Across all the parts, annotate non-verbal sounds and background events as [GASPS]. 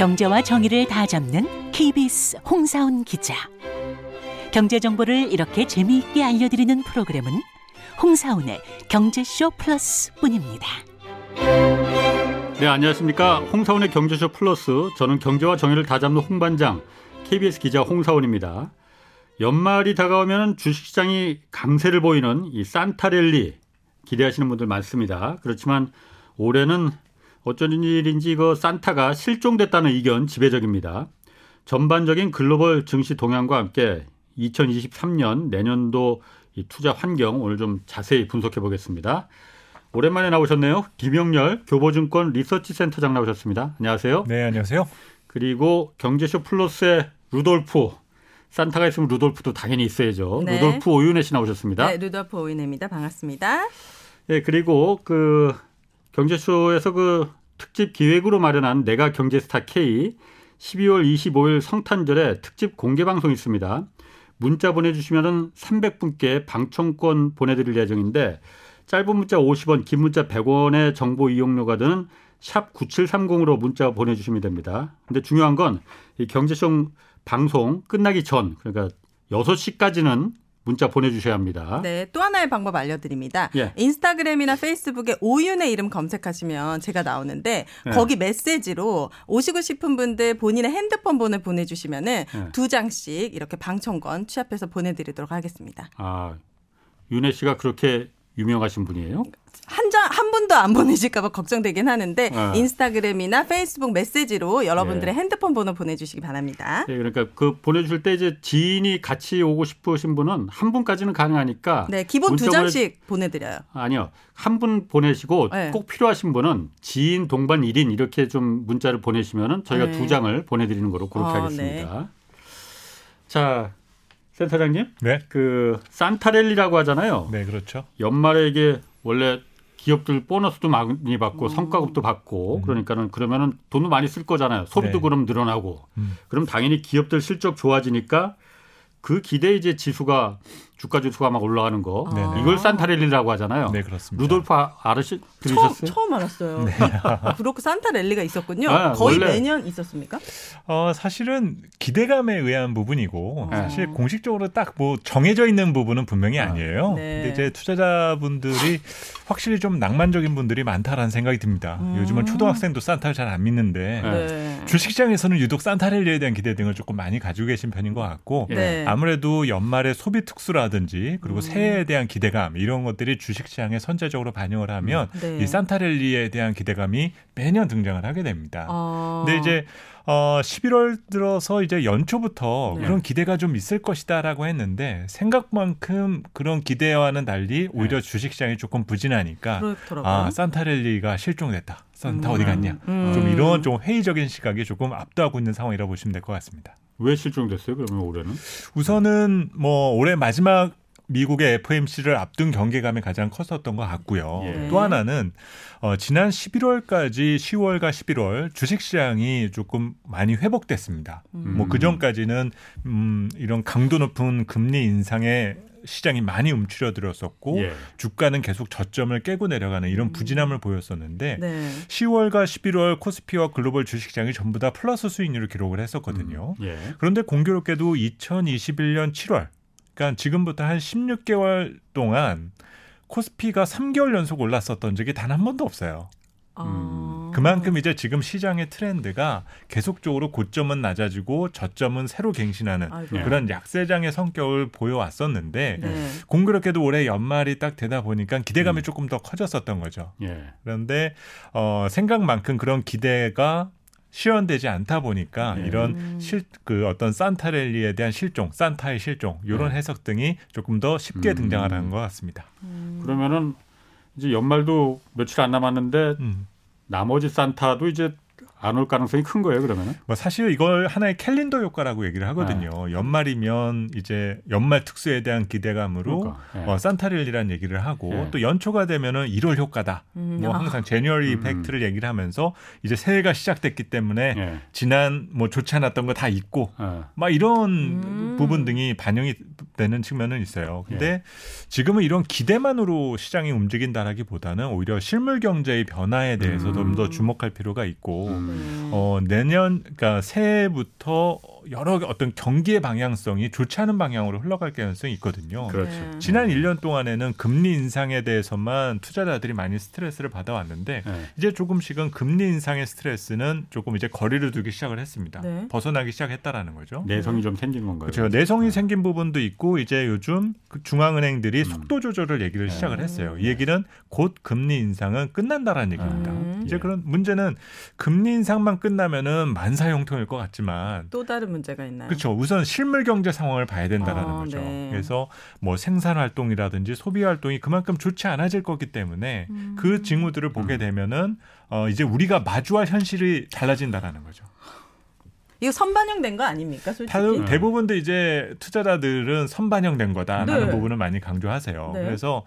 경제와 정의를 다 잡는 KBS 홍사훈 기자. 경제 정보를 이렇게 재미있게 알려드리는 프로그램은 홍사훈의 경제쇼 플러스뿐입니다. 네, 안녕하십니까. 홍사원의 경제쇼 플러스. 저는 경제와 정의를 다 잡는 홍반장, KBS 기자 홍사원입니다. 연말이 다가오면 주식시장이 강세를 보이는 이 산타랠리 기대하시는 분들 많습니다. 그렇지만 올해는 어쩐 일인지 그 산타가 실종됐다는 의견 지배적입니다. 전반적인 글로벌 증시 동향과 함께 2023년 내년도 이 투자 환경 오늘 좀 자세히 분석해 보겠습니다. 오랜만에 나오셨네요. 김영렬 교보증권 리서치 센터장 나오셨습니다. 안녕하세요. 네, 안녕하세요. 그리고 경제쇼 플러스의 루돌프 산타가 있으면 루돌프도 당연히 있어야죠. 네. 루돌프 오윤혜 씨 나오셨습니다. 네, 루돌프 오인혜입니다. 반갑습니다. 네, 그리고 그 경제쇼에서 그 특집 기획으로 마련한 내가 경제스타 K 12월 25일 성탄절에 특집 공개 방송이 있습니다. 문자 보내주시면은 300분께 방청권 보내드릴 예정인데 짧은 문자 50원, 긴 문자 100원의 정보 이용료가 드는 샵 9730으로 문자 보내주시면 됩니다. 근데 중요한 건 이 경제쇼 방송 끝나기 전 그러니까 6시까지는 문자 보내주셔야 합니다. 네, 또 하나의 방법 알려드립니다. 예. 인스타그램이나 페이스북에 오윤의 이름 검색하시면 제가 나오는데 예. 거기 메시지로 오시고 싶은 분들 본인의 핸드폰 번호 보내주시면은 예. 두 장씩 이렇게 방청권 취합해서 보내드리도록 하겠습니다. 아, 윤혜 씨가 그렇게 유명하신 분이에요? 한 장, 한 분도 안 보내실까봐 걱정되긴 하는데, 아. 인스타그램이나 페이스북 메시지로 여러분들의 예. 핸드폰 번호 보내주시기 바랍니다. 네, 그러니까 그 보내주실 때 이제 지인이 같이 오고 싶으신 분은 한 분까지는 가능하니까 네, 기본 두 장씩 보내드려요. 아니요 한 분 보내시고 네. 꼭 필요하신 분은 지인 동반 1인 이렇게 좀 문자를 보내시면은 저희가 네. 두 장을 보내드리는 거로 그렇게 아, 하겠습니다. 자 센터장님 네. 그 산타랠리라고 하잖아요. 네, 그렇죠. 연말에 이게 원래 기업들 보너스도 많이 받고 음. 성과급도 받고 그러니까는 그러면은 돈도 많이 쓸 거잖아요. 소비도 네. 그럼 늘어나고 음. 그럼 당연히 기업들 실적 좋아지니까 그 기대 이제 지수가 주가 지수가 막 올라가는 거 네네. 이걸 산타랠리라고 하잖아요. 네, 그렇습니다. 루돌프 아- 아르시 처음, 들으셨어요? 처음 알았어요. 그렇고 산타 랠리가 있었군요. 아, 거의 원래- 매년 있었습니까? 어, 사실은 기대감에 의한 부분이고 네. 사실 공식적으로 딱 뭐 정해져 있는 부분은 분명히 아. 아니에요. 네. 근데 이제 투자자분들이 확실히 좀 낭만적인 분들이 많다라는 생각이 듭니다. 음. 요즘은 초등학생도 산타를 잘 안 믿는데 네. 네. 주식시장에서는 유독 산타랠리에 대한 기대 등을 조금 많이 가지고 계신 편인 것 같고 예. 네. 아무래도 연말에 소비 특수라 든지 그리고 음. 새해에 대한 기대감 이런 것들이 주식시장에 선제적으로 반영을 하면 네. 이 산타랠리에 대한 기대감이 매년 등장을 하게 됩니다. 어. 근데 이제 어 11월 들어서 이제 연초부터 네. 그런 기대가 좀 있을 것이다라고 했는데 생각만큼 그런 기대와는 달리 오히려 주식시장이 조금 부진하니까 그렇더라고요. 아 산타랠리가 실종됐다. 산타 음. 어디 갔냐? 음. 좀 이런 좀 회의적인 시각이 조금 압도하고 있는 상황이라고 보시면 될 것 같습니다. 왜 실종됐어요? 그러면 올해는? 우선은 뭐 올해 마지막 미국의 FMC를 앞둔 경계감이 가장 컸었던 것 같고요. 예. 또 하나는 어, 지난 11월까지 10월과 11월 주식시장이 조금 많이 회복됐습니다. 음. 뭐그 전까지는 음, 이런 강도 높은 금리 인상에 시장이 많이 움츠려들었었고 예. 주가는 계속 저점을 깨고 내려가는 이런 부진함을 보였었는데 네. 10월과 11월 코스피와 글로벌 주식시장이 전부 다 플러스 수익률을 기록을 했었거든요. 예. 그런데 공교롭게도 2021년 7월, 그러니까 지금부터 한 16개월 동안 코스피가 3개월 연속 올랐었던 적이 단 한 번도 없어요. 아. 그만큼 이제 지금 시장의 트렌드가 계속적으로 고점은 낮아지고 저점은 새로 갱신하는 아이고. 예. 그런 약세장의 성격을 보여왔었는데 네. 공교롭게도 올해 연말이 딱 되다 보니까 기대감이 음. 조금 더 커졌었던 거죠. 예. 그런데 어, 생각만큼 그런 기대가 실현되지 않다 보니까 네. 이런 음. 실그 어떤 산타랠리에 대한 실종, 산타의 실종 이런 네. 해석 등이 조금 더 쉽게 음. 등장하는 것 같습니다. 음. 그러면은 이제 연말도 며칠 안 남았는데 음. 나머지 산타도 이제 안올 가능성이 큰 거예요, 그러면은? 뭐 사실 이걸 하나의 캘린더 효과라고 얘기를 하거든요. 연말이면 이제 연말 특수에 대한 기대감으로 그러니까, 예. 어, 산타랠리라는 얘기를 하고 예. 또 연초가 되면은 1월 효과다. 음. 뭐 아. 항상 제뉴얼리 음. 이펙트를 얘기를 하면서 이제 새해가 시작됐기 때문에 예. 지난 뭐 좋지 않았던 거 다 잊고 예. 막 이런 음. 부분 등이 반영이 되는 측면은 있어요. 근데 지금은 이런 기대만으로 시장이 움직인다라기보다는 오히려 실물 경제의 변화에 대해서 음. 좀더 주목할 필요가 있고 음. 어 내년 그러니까 새해부터 여러 어떤 경기의 방향성이 좋지 않은 방향으로 흘러갈 가능성이 있거든요. 그렇죠. 네. 지난 1년 동안에는 금리 인상에 대해서만 투자자들이 많이 스트레스를 받아왔는데 네. 이제 조금씩은 금리 인상의 스트레스는 조금 이제 거리를 두기 시작을 했습니다. 네. 벗어나기 시작했다라는 거죠. 내성이 좀 생긴 건가요? 그렇죠. 내성이 네. 생긴 부분도 있고 이제 요즘 그 중앙은행들이 음. 속도 조절을 얘기를 네. 시작을 했어요. 이 얘기는 곧 금리 인상은 끝난다라는 얘기입니다. 음. 이제 예. 그런 문제는 금리 인상만 끝나면은 만사 형통일 것 같지만 또 다른 문제가 있나요? 그렇죠. 우선 실물 경제 상황을 봐야 된다라는 아, 거죠. 네. 그래서 뭐 생산 활동이라든지 소비 활동이 그만큼 좋지 않아질 거기 때문에 음. 그 징후들을 보게 음. 되면은 어 이제 우리가 마주할 현실이 달라진다라는 거죠. 이거 선반영된 거 아닙니까, 솔직히? 다- 네. 대부분도 이제 투자자들은 선반영된 거다라는 네. 부분을 많이 강조하세요. 네. 그래서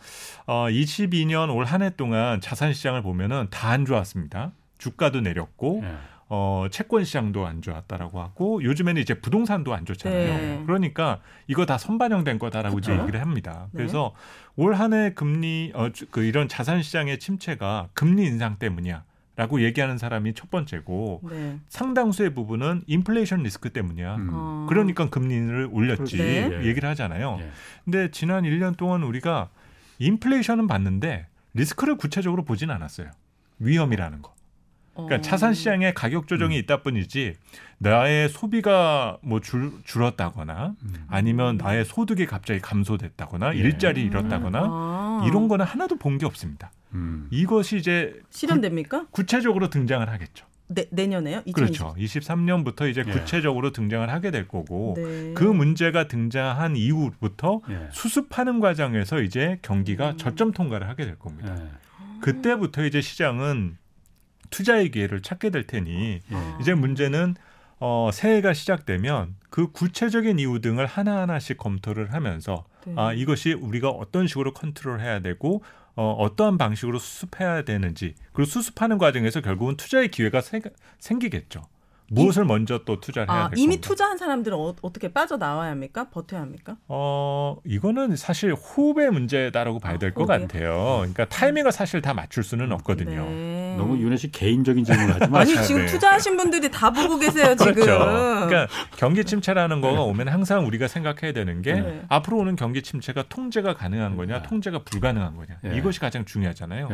어 22년 올 한 해 동안 자산 시장을 보면은 다 안 좋았습니다. 주가도 내렸고 예. 어, 채권 시장도 안 좋았다라고 하고 요즘에는 이제 부동산도 안 좋잖아요. 네. 그러니까 이거 다 선반영된 거다라고 이제 그쵸? 얘기를 합니다. 네. 그래서 올 한 해 금리 어, 주- 그 이런 자산 시장의 침체가 금리 인상 때문이야. 라고 얘기하는 사람이 첫 번째고 네. 상당수의 부분은 인플레이션 리스크 때문이야. 음. 어. 그러니까 금리를 올렸지 네. 얘기를 하잖아요. 예. 근데 지난 1년 동안 우리가 인플레이션은 봤는데 리스크를 구체적으로 보진 않았어요. 위험이라는 거. 그러니까 어. 자산 시장에 가격 조정이 음. 있다 뿐이지 나의 소비가 뭐 줄, 줄었다거나 음. 아니면 나의 소득이 갑자기 감소됐다거나 예. 일자리 잃었다거나 아. 이런 거는 하나도 본 게 없습니다. 음. 이것이 이제 실현됩니까? 구 체적으로 등장을 하겠죠. 내, 내년에요? 2020. 그렇죠. 23년부터 이제 예. 구체적으로 등장을 하게 될 거고 네. 그 문제가 등장한 이후부터 예. 수습하는 과정에서 이제 경기가 음. 저점 통과를 하게 될 겁니다. 예. 그때부터 이제 시장은 투자의 기회를 찾게 될 테니 예. 이제 문제는 어, 새해가 시작되면 그 구체적인 이유 등을 하나하나씩 검토를 하면서 네. 아 이것이 우리가 어떤 식으로 컨트롤해야 되고 어, 어떠한 방식으로 수습해야 되는지 그리고 수습하는 과정에서 결국은 투자의 기회가 생, 생기겠죠. 무엇을 먼저 또 투자를 해야 아, 될 이미 겁니다. 투자한 사람들은 어, 떻게 빠져나와야 합니까? 버텨야 합니까? 어, 이거는 사실 호흡의 문제다라고 봐야 아, 될것 호흡이요? 같아요. 그러니까 타이밍을 사실 다 맞출 수는 없거든요. 네. 너무 윤혜 씨 개인적인 질문을 하지 [LAUGHS] 아니 마세요. 지금 네. 투자하신 분들이 다 보고 계세요 [LAUGHS] 지금. 그렇죠. 그러니까 경기 침체라는 거가 오면 항상 우리가 생각해야 되는 게 네. 앞으로 오는 경기 침체가 통제가 가능한 거냐, 네. 통제가 불가능한 거냐. 네. 이것이 가장 중요하잖아요.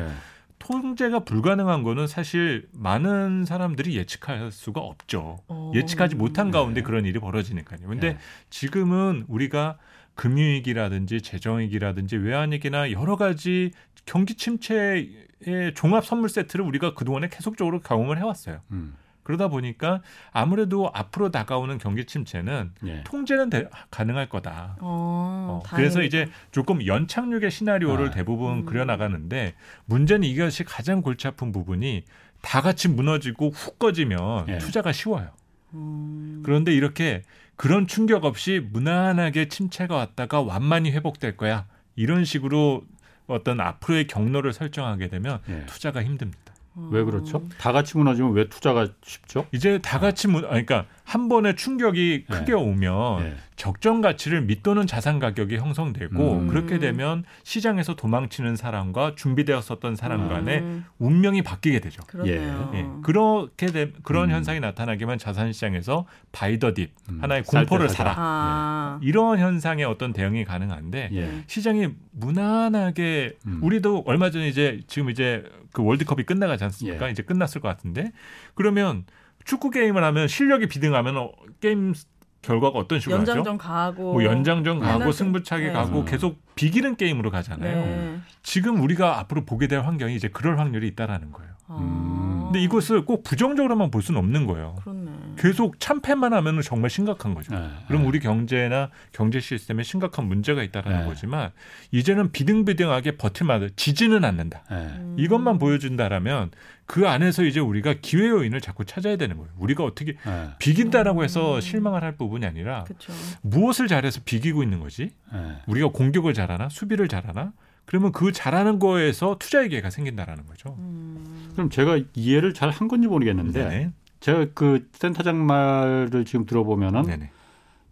예. 통제가 불가능한 거는 사실 많은 사람들이 예측할 수가 없죠. 어. 예측하지 못한 가운데 네. 그런 일이 벌어지니까요. 근데 네. 지금은 우리가 금융위기라든지 재정위기라든지 외환위기나 여러 가지 경기 침체의 종합 선물 세트를 우리가 그동안에 계속적으로 경험을 해왔어요. 음. 그러다 보니까 아무래도 앞으로 다가오는 경기 침체는 예. 통제는 대- 가능할 거다. 어, 어, 그래서. 이제 조금 연착륙의 시나리오를 아. 대부분 음. 그려나가는데 문제는 이것이 가장 골치 아픈 부분이 다 같이 무너지고 훅 꺼지면 예. 투자가 쉬워요. 음. 그런데 이렇게 그런 충격 없이 무난하게 침체가 왔다가 완만히 회복될 거야. 이런 식으로 어떤 앞으로의 경로를 설정하게 되면 예. 투자가 힘듭니다. 왜 그렇죠? 다 같이 무너지면 왜 투자가 쉽죠? 이제 다 같이 무, 아니, 그러니까 한 번에 충격이 네. 크게 오면 예. 적정 가치를 밑도는 자산 가격이 형성되고 음. 그렇게 되면 시장에서 도망치는 사람과 준비되었었던 사람 간의 음, 운명이 바뀌게 되죠. 그러네요. 예, 그렇게 되, 그런 음. 현상이 나타나기만 자산 시장에서 바이더딥 음. 하나의 쌀 공포를. 사라 아. 이런 현상에 어떤 대응이 가능한데 예. 시장이 무난하게 음. 우리도 얼마 전에 이제 지금 이제 그 월드컵이 끝나가지 않습니까? 예. 이제 끝났을 것 같은데 그러면 축구 게임을 하면 실력이 비등하면 어, 게임 결과가 어떤 식으로 하죠? 연장전 가고 뭐 연장전 가고. 승부차기 네. 가고 음. 계속 비기는 게임으로 가잖아요. 네. 지금 우리가 앞으로 보게 될 환경이 이제 그럴 확률이 있다라는 거예요. 아. 근데 이것을 꼭 부정적으로만 볼 수는 없는 거예요. 그렇네. 계속 참패만 하면은 정말 심각한 거죠. 예. 그럼 예. 우리 경제나 경제 시스템에 심각한 문제가 있다라는 네. 거지만 이제는 비등비등하게 버틸만 지지는 않는다. 예. 음. 이것만 보여준다라면 그 안에서 이제 우리가 기회 요인을 자꾸 찾아야 되는 거예요. 우리가 어떻게 예. 비긴다라고 해서 음. 실망을 할 부분이 아니라 그렇죠. 무엇을 잘해서 비기고 있는 거지? 예. 우리가 공격을 잘하나 수비를 잘하나? 그러면 그 잘하는 거에서 투자의 기회가 생긴다라는 거죠. 음. 그럼 제가 이해를 잘 한 건지 모르겠는데. 제가 그 센터장 말을 지금 들어보면 네네.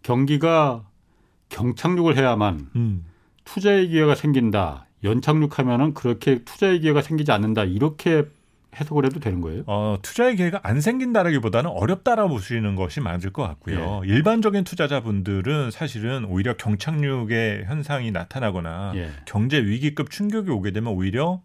경기가 경착륙을 해야만 음. 투자의 기회가 생긴다. 연착륙하면은 그렇게 투자의 기회가 생기지 않는다. 이렇게 해석을 해도 되는 거예요? 어, 투자의 기회가 안 생긴다라기보다는 어렵다라 보시는 것이 맞을 것 같고요. 예. 일반적인 투자자분들은 사실은 오히려 경착륙의 현상이 나타나거나 예. 경제 위기급 충격이 오게 되면 오히려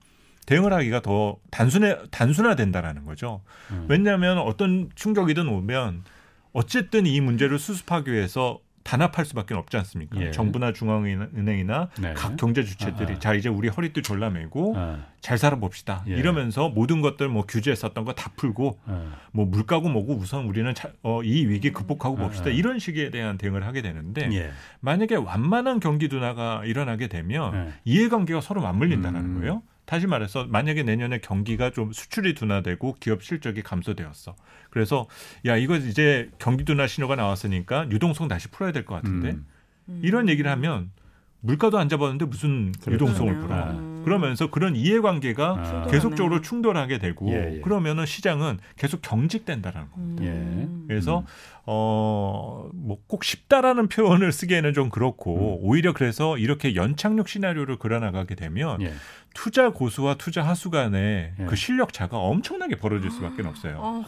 대응을 하기가 더 단순해 단순화된다라는 거죠. 음. 왜냐하면 어떤 충격이든 오면 어쨌든 이 문제를 수습하기 위해서 단합할 수밖에 없지 않습니까? 예. 정부나 중앙은행이나 네. 각 경제 주체들이 아하. 자 이제 우리 허리띠 졸라매고 어, 잘 살아봅시다. 예. 이러면서 모든 것들 뭐 규제했었던 거 다 풀고 어. 뭐 물가고 뭐고 우선 우리는 자- 어, 이 위기 극복하고 아, 봅시다. 아. 이런 식에 대한 대응을 하게 되는데 예. 만약에 완만한 경기 둔화가 일어나게 되면 예. 이해관계가 서로 맞물린다는 음. 거예요. 다시 말해서 만약에 내년에 경기가 좀 수출이 둔화되고 기업 실적이 감소되었어. 그래서 야 이거 이제 경기 둔화 신호가 나왔으니까 유동성 다시 풀어야 될 것 같은데 음. 이런 얘기를 하면 물가도 안 잡았는데 무슨 그렇죠. 유동성을. 풀어? 음. 그러면서 그런 이해관계가 아. 계속적으로 충돌하게 되고 예, 예. 그러면은 시장은 계속 경직된다라는 겁니다. 음. 그래서 음. 어뭐 꼭 쉽다라는 표현을 쓰기에는 좀 그렇고 음. 오히려 그래서 이렇게 연착륙 시나리오를 그려나가게 되면 예. 투자 고수와 투자 하수 간의 예. 그 실력 차가 엄청나게 벌어질 수밖에 없어요. 어,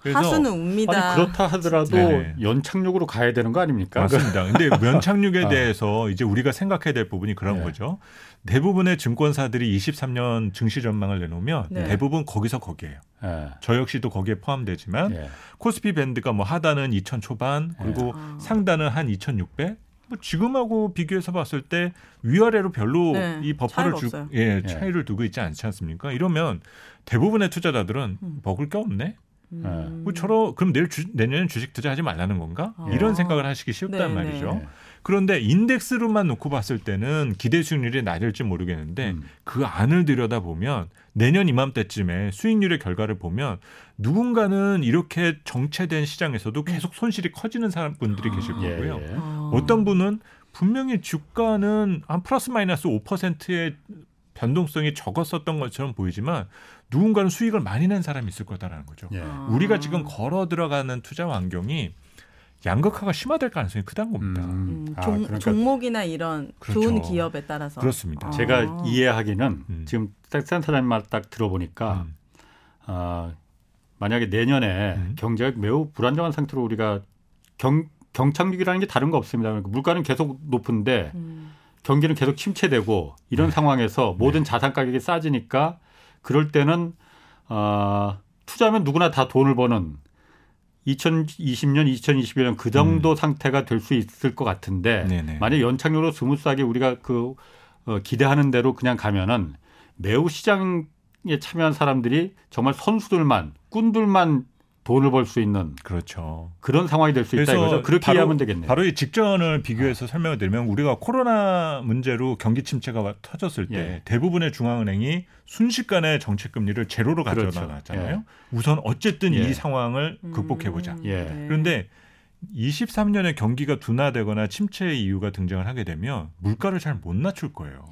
그래서 하수는 웁니다. 아니 그렇다 하더라도 네네. 연착륙으로 가야 되는 거 아닙니까? 맞습니다. 근데 [LAUGHS] 면착륙에 아. 대해서 이제 우리가 생각해야 될 부분이 그런 네. 거죠. 대부분의 증권사들이 23년 증시 전망을 내놓으면 네. 대부분 거기서 거기에요. 예. 저 역시도 거기에 포함되지만 예. 코스피 밴드가 뭐 하단은 2천 초반 그리고 아. 상단은 한 2,600. 뭐 지금하고 비교해서 봤을 때 위아래로 별로 네, 이 버퍼를 주, 없어요. 예, 예. 차이를 두고 있지 않지 않습니까? 이러면 대부분의 투자자들은 음. 먹을 게 없네. 음. 뭐 저러 그럼 내일 주, 내년에 주식 투자하지 말라는 건가? 아. 이런 생각을 하시기 쉽단 네, 말이죠. 네. 그런데 인덱스로만 놓고 봤을 때는 기대 수익률이 낮을지 모르겠는데 음. 그 안을 들여다 보면 내년 이맘때쯤에 수익률의 결과를 보면 누군가는 이렇게 정체된 시장에서도 계속 손실이 커지는 사람분들이 계실 예, 거고요. 예. 어. 어떤 분은 분명히 주가는 한 플러스 마이너스 5%의 변동성이 적었었던 것처럼 보이지만 누군가는 수익을 많이 낸 사람이 있을 거다라는 거죠. 예. 아. 우리가 지금 걸어 들어가는 투자 환경이 양극화가 심화될 가능성이 크다는 겁니다. 음. 음, 아, 종, 그러니까 종목이나 이런 그렇죠. 좋은 기업에 따라서 그렇습니다. 아. 제가 이해하기는 음. 지금 딱센 사장님 말 딱 들어보니까 음. 아, 만약에 내년에 음. 경제가 매우 불안정한 상태로 우리가 경, 경착륙이라는 게 다른 거 없습니다. 그러니까 물가는 계속 높은데 음. 경기는 계속 침체되고 이런 네. 상황에서 모든 자산 가격이 싸지니까 그럴 때는 어, 투자하면 누구나 다 돈을 버는 2020년, 2021년 그 정도 상태가 될 수 있을 것 같은데 음. 네네. 만약 연착륙으로 smooth하게 우리가 그 어, 기대하는 대로 그냥 가면은 매우 시장에 참여한 사람들이 정말 선수들만 꾼들만 돈을 벌 수 있는 그렇죠. 그런 상황이 될 수 있다 이거죠. 그렇게 바로, 이해하면 되겠네요. 바로 이 직전을 비교해서 설명을 드리면 우리가 코로나 문제로 경기 침체가 와- 터졌을 때 예. 대부분의 중앙은행이 순식간에 정책 금리를 제로로 그렇죠. 가져다 놨잖아요. 우선 어쨌든 예. 이 상황을 극복해 보자. 음, 예. 네. 그런데 23년에 경기가 둔화되거나 침체의 이유가 등장을 하게 되면 물가를 잘 못 낮출 거예요.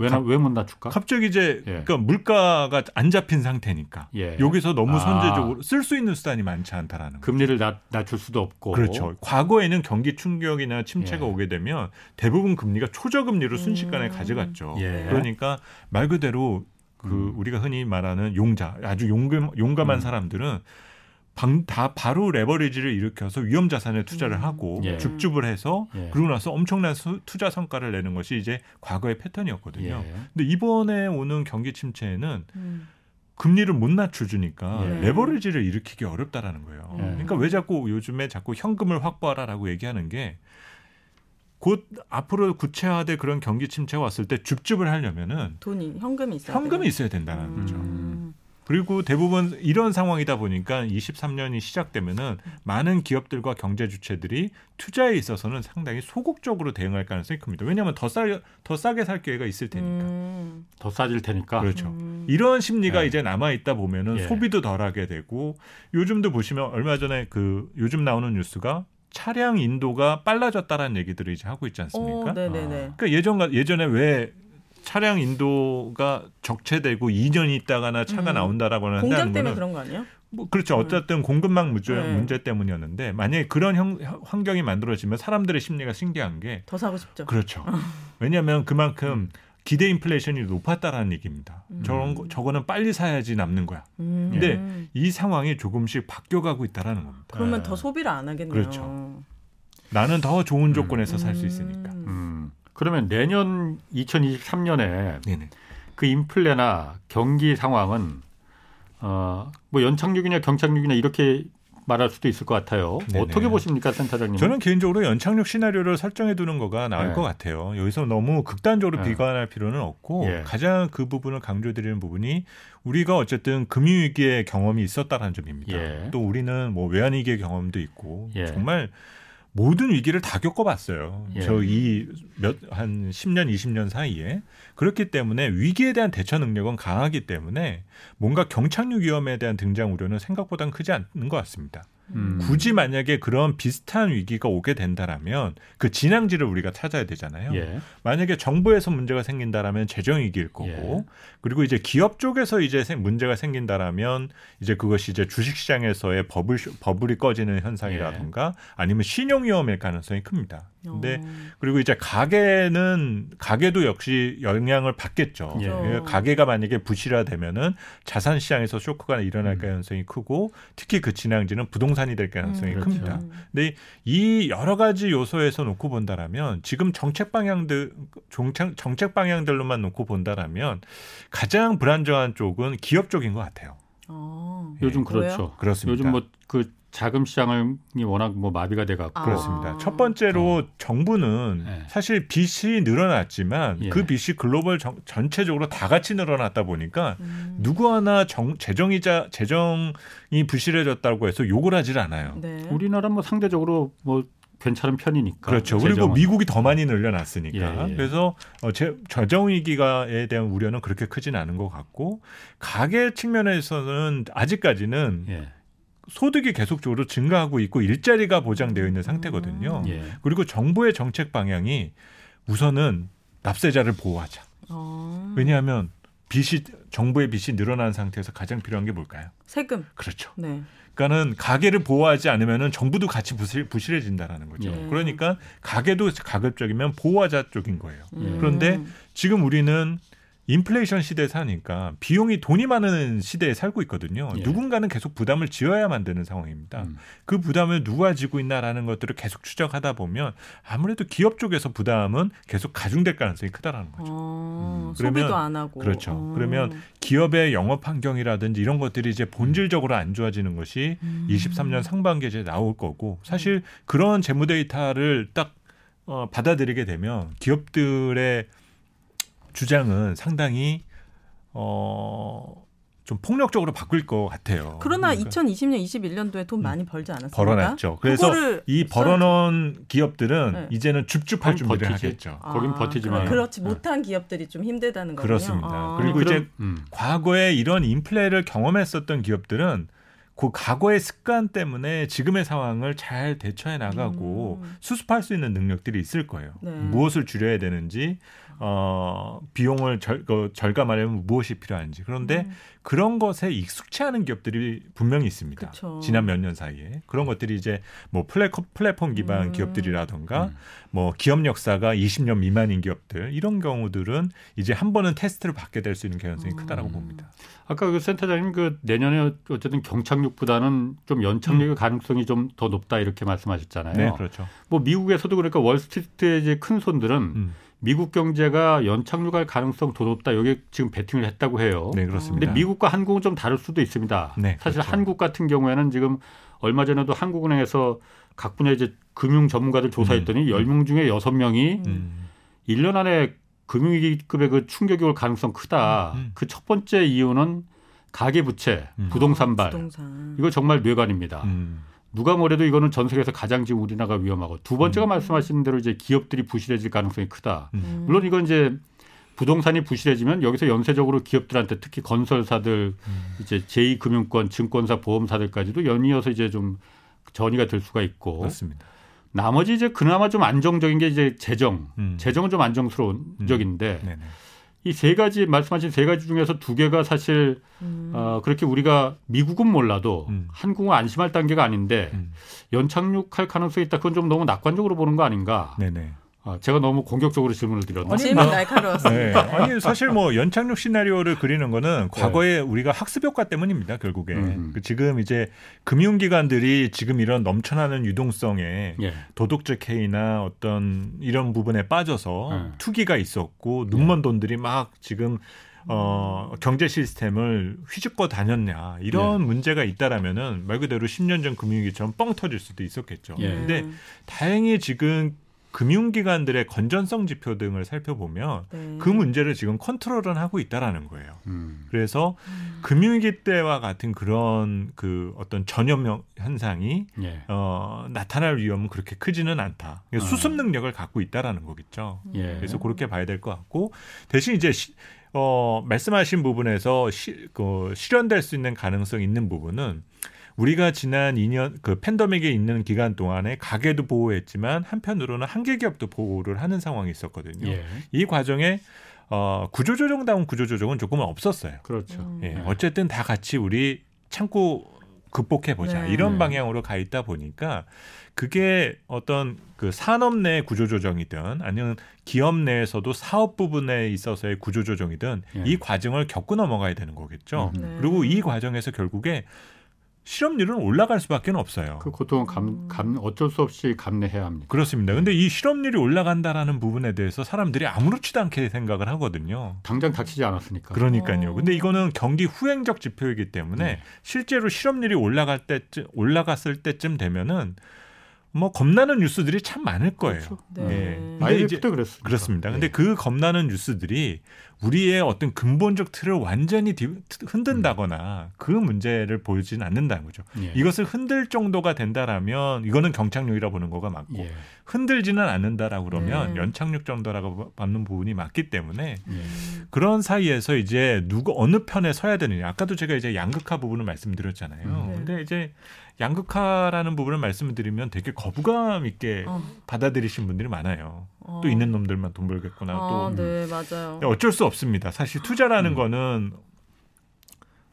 예. 왜왜못 낮출까? 갑자기 이제 예. 그러니까 물가가 안 잡힌 상태니까 예. 여기서 너무 아. 선제적으로 쓸수 있는 수단이 많지 않다라는. 금리를 낮, 낮출 수도 없고. 그렇죠. 과거에는 경기 충격이나 침체가 예. 오게 되면 대부분 금리가 초저금리로 순식간에 음. 가져갔죠. 예. 그러니까 말 그대로 그 음. 우리가 흔히 말하는 용자, 아주 용감, 용감한 음. 사람들은 방, 다 바로 레버리지를 일으켜서 위험 자산에 투자를 음. 하고 예. 줍줍을 해서 예. 그러고 나서 엄청난 수, 투자 성과를 내는 것이 이제 과거의 패턴이었거든요. 예. 근데 이번에 오는 경기 침체에는 음. 금리를 못 낮춰주니까 예. 레버리지를 일으키기 어렵다라는 거예요. 예. 그러니까 왜 자꾸 요즘에 자꾸 현금을 확보하라라고 얘기하는 게 곧 앞으로 구체화될 그런 경기 침체 가 왔을 때 줍줍을 하려면은 돈이 현금이 있어야 현금이 돼요. 있어야 된다는 거죠. 음. 그리고 대부분 이런 상황이다 보니까 23년이 시작되면은 많은 기업들과 경제 주체들이 투자에 있어서는 상당히 소극적으로 대응할 가능성이 큽니다. 왜냐하면 더 싸, 더 싸게 살 기회가 있을 테니까. 음. 더 싸질 테니까. 그렇죠. 음. 이런 심리가 예. 이제 남아 있다 보면은 예. 소비도 덜하게 되고 요즘도 보시면 얼마 전에 그 요즘 나오는 뉴스가 차량 인도가 빨라졌다라는 얘기들을 이제 하고 있지 않습니까? 어, 네네네. 그러니까 예전 예전에 왜 차량 인도가 적체되고 2년 있다가나 차가 음. 나온다라고 한다는 공장 때문에 그런 거 아니에요? 뭐 그렇죠. 어쨌든 공급망 문제, 네. 문제 때문이었는데 만약에 그런 형, 환경이 만들어지면 사람들의 심리가 신기한 게 더 사고 싶죠. 그렇죠. 왜냐하면 그만큼 기대 인플레이션이 높았다라는 얘기입니다. 저런 거, 저거는 빨리 사야지 남는 거야. 음. 근데 이 상황이 조금씩 바뀌어가고 있다라는 겁니다. 그러면 네. 더 소비를 안 하겠네요. 그렇죠. 나는 더 좋은 조건에서 살수 음. 있으니까. 음. 그러면 내년 2023년에 네네. 그 인플레나 경기 상황은 어, 뭐 연착륙이냐 경착륙이냐 이렇게 말할 수도 있을 것 같아요. 네네. 어떻게 보십니까, 센터장님? 저는 개인적으로 연착륙 시나리오를 설정해 두는 거가 나을 네. 것 같아요. 여기서 너무 극단적으로 네. 비관할 필요는 없고 예. 가장 그 부분을 강조드리는 부분이 우리가 어쨌든 금융위기의 경험이 있었다는 점입니다. 예. 또 우리는 뭐 외환위기의 경험도 있고 예. 정말 모든 위기를 다 겪어봤어요. 예. 저이 몇 한 10년, 20년 사이에 그렇기 때문에 위기에 대한 대처 능력은 강하기 때문에 뭔가 경착륙 위험에 대한 등장 우려는 생각보다는 크지 않는 것 같습니다. 음. 굳이 만약에 그런 비슷한 위기가 오게 된다라면 그 진앙지를 우리가 찾아야 되잖아요. 예. 만약에 정부에서 문제가 생긴다라면 재정 위기일 거고 예. 그리고 이제 기업 쪽에서 이제 생- 문제가 생긴다라면 이제 그것이 이제 주식 시장에서의 버블 버블이 꺼지는 현상이라든가 예. 아니면 신용 위험일 가능성이 큽니다. 근데 어. 그리고 이제 가게는 가게도 역시 영향을 받겠죠. 예. 예, 가게가 만약에 부실화되면은 자산 시장에서 쇼크가 일어날 음. 가능성이 크고 특히 그 진앙지는 부동산이 될 가능성이 음, 큽니다. 그렇죠. 근데 이 여러 가지 요소에서 놓고 본다라면 지금 정책 방향들 정책, 정책 방향들로만 놓고 본다라면 가장 불안정한 쪽은 기업 쪽인 것 같아요. 어. 요즘 왜요? 그렇죠. 그렇습니다. 요즘 뭐 그 자금 시장이 워낙 뭐 마비가 돼 갖고 아. 그렇습니다. 첫 번째로 정부는 네. 사실 빚이 늘어났지만 예. 그 빚이 글로벌 정- 전체적으로 다 같이 늘어났다 보니까 음. 누구 하나 정, 재정이자 재정이 부실해졌다고 해서 욕을 하질 않아요. 네. 우리나라 뭐 상대적으로 뭐 괜찮은 편이니까. 그렇죠. 그리고 재정은. 미국이 더 많이 늘려놨으니까. 예, 예. 그래서 어, 재, 재정 위기가에 대한 우려는 그렇게 크진 않은 것 같고 가계 측면에서는 아직까지는 예. 소득이 계속적으로 증가하고 있고 일자리가 보장되어 있는 상태거든요. 예. 그리고 정부의 정책 방향이 우선은 납세자를 보호하자. 어. 왜냐하면 빚이 정부의 빚이 늘어난 상태에서 가장 필요한 게 뭘까요? 세금. 그렇죠. 네. 그러니까는 가게를 보호하지 않으면은 정부도 같이 부실, 부실해진다라는 거죠. 예. 그러니까 가게도 가급적이면 보호하자 쪽인 거예요. 음. 그런데 지금 우리는 인플레이션 시대에 사니까 비용이 돈이 많은 시대에 살고 있거든요. 예. 누군가는 계속 부담을 지어야만 되는 상황입니다. 음. 그 부담을 누가 지고 있나라는 것들을 계속 추적하다 보면 아무래도 기업 쪽에서 부담은 계속 가중될 가능성이 크다라는 거죠. 어, 음. 그러면- 소비도 안 하고. 그렇죠. 어. 그러면 기업의 영업 환경이라든지 이런 것들이 이제 본질적으로 안 좋아지는 것이 음. 23년 상반기에 이제 나올 거고 사실 그런 재무 데이터를 딱 어, 받아들이게 되면 기업들의 주장은 상당히 어, 좀 폭력적으로 바뀔 것 같아요. 그러나 그러니까 2020년, 21년도에 돈 많이 벌지 않았습니까? 벌어놨죠. 그래서 이 벌어놓은 기업들은 네. 이제는 줍줍할 준비를 버티지. 하겠죠. 아, 거긴 버티지만. 그렇지 네. 못한 기업들이 좀 힘들다는 거군요. 그렇습니다. 아. 그리고 그럼, 이제 음. 과거에 이런 인플레를 경험했었던 기업들은 그 과거의 습관 때문에 지금의 상황을 잘 대처해 나가고 음. 수습할 수 있는 능력들이 있을 거예요. 네. 무엇을 줄여야 되는지, 어, 비용을 절, 그 절감하려면 무엇이 필요한지. 그런데 음. 그런 것에 익숙치 않은 기업들이 분명히 있습니다. 그쵸. 지난 몇 년 사이에. 그런 것들이 이제 뭐 플랫, 플랫폼 기반 음. 기업들이라던가 음. 뭐 기업 역사가 20년 미만인 기업들 이런 경우들은 이제 한 번은 테스트를 받게 될 수 있는 가능성이 음. 크다라고 봅니다. 아까 그 센터장님 그 내년에 어쨌든 경착륙보다는 좀 연착륙의 가능성이 좀 더 높다 이렇게 말씀하셨잖아요. 네, 그렇죠. 뭐 미국에서도 그러니까 월스트리트의 이제 큰 손들은 음. 미국 경제가 연착륙 할 가능성 더 높다. 여기 지금 베팅을 했다고 해요. 네, 그렇습니다. 근데 미국과 한국은 좀 다를 수도 있습니다. 네, 사실 그렇죠. 한국 같은 경우에는 지금 얼마 전에도 한국은행에서 각 분야 이제 금융 전문가들 조사했더니 음. 10명 중에 6명이 음. 일 1년 안에 금융위기급의 그 충격이 올 가능성 크다. 음. 그첫 번째 이유는 가계부채, 음. 부동산발. 아, 부동산. 이거 정말 뇌관입니다. 음. 누가 뭐래도 이거는 전 세계에서 가장 지금 우리나라가 위험하고 두 번째가 음. 말씀하신 대로 이제 기업들이 부실해질 가능성이 크다. 음. 물론 이건 이제 부동산이 부실해지면 여기서 연쇄적으로 기업들한테 특히 건설사들 음. 이제 제2금융권, 증권사, 보험사들까지도 연이어서 이제 좀 전이가 될 수가 있고 맞습니다. 나머지 이제 그나마 좀 안정적인 게 이제 재정. 음. 재정은 좀 안정스러운 음. 적인데 네네. 이 세 가지 말씀하신 세 가지 중에서 두 개가 사실 음. 어, 그렇게 우리가 미국은 몰라도 음. 한국은 안심할 단계가 아닌데 음. 연착륙할 가능성이 있다. 그건 좀 너무 낙관적으로 보는 거 아닌가? 네네. 어, 제가 너무 공격적으로 질문을 드렸나? 질문 뭐- 날카로웠습니다. 네. 아니 사실 뭐 연착륙 시나리오를 그리는 거는 과거에 우리가 학습 효과 때문입니다. 결국에 음. 그 지금 이제 금융기관들이 지금 이런 넘쳐나는 유동성에 예. 도덕적 해이나 어떤 이런 부분에 빠져서 네. 투기가 있었고 눈먼 돈들이 막 지금 어 경제 시스템을 휘젓고 다녔냐 이런 문제가 있다라면은 말 그대로 10년 전 금융위기처럼 뻥 터질 수도 있었겠죠. 예. 근데 음. 다행히 지금 금융기관들의 건전성 지표 등을 살펴보면 네. 그 문제를 지금 컨트롤은 하고 있다라는 거예요. 음. 그래서 금융위기 때와 같은 그런 그 어떤 전염 현상이 예. 어, 나타날 위험은 그렇게 크지는 않다. 그러니까 아. 수습 능력을 갖고 있다라는 거겠죠. 예. 그래서 그렇게 봐야 될 것 같고 대신 이제 시, 어, 말씀하신 부분에서 시, 그, 실현될 수 있는 가능성 있는 부분은 우리가 지난 2년 그 팬데믹에 있는 기간 동안에 가게도 보호했지만 한편으로는 한계 기업도 보호를 하는 상황이 있었거든요. 예. 이 과정에 어, 구조조정다운 구조조정은 조금은 없었어요. 그렇죠. 음. 예, 네. 어쨌든 다 같이 우리 참고 극복해 보자 네. 이런 네. 방향으로 가 있다 보니까 그게 어떤 그 산업 내 구조조정이든 아니면 기업 내에서도 사업 부분에 있어서의 구조조정이든 예. 이 과정을 겪고 넘어가야 되는 거겠죠. 음. 네. 그리고 이 과정에서 결국에 실업률은 올라갈 수밖에 없어요. 그 고통은 감, 감 어쩔 수 없이 감내해야 합니다. 그렇습니다. 근데 이 실업률이 올라간다라는 부분에 대해서 사람들이 아무렇지도 않게 생각을 하거든요. 당장 닥치지 않았으니까. 그러니까요. 어. 근데 이거는 경기 후행적 지표이기 때문에 네. 실제로 실업률이 올라갈 때쯤 올라갔을 때쯤 되면은 뭐 겁나는 뉴스들이 참 많을 거예요. 그렇죠. 네. 예. 근데 IMF 이제 때 그랬습니다. 그렇습니다. 근데 예. 그 겁나는 뉴스들이 우리의 어떤 근본적 틀을 완전히 디- 흔든다거나 그 문제를 보여지는 않는다는 거죠. 예. 이것을 흔들 정도가 된다라면 이거는 경착륙이라 보는 거가 맞고 예. 흔들지는 않는다라고 그러면 네. 연착륙 정도라고 받는 부분이 맞기 때문에 예. 그런 사이에서 이제 누구 어느 편에 서야 되느냐. 아까도 제가 이제 양극화 부분을 말씀드렸잖아요. 음. 네. 근데 이제 양극화라는 부분을 말씀드리면 되게 거부감 있게 어. 받아들이신 분들이 많아요. 어. 또 있는 놈들만 돈 벌겠구나. 아, 또 네, 맞아요. 어쩔 수 없습니다. 사실 투자라는 음. 거는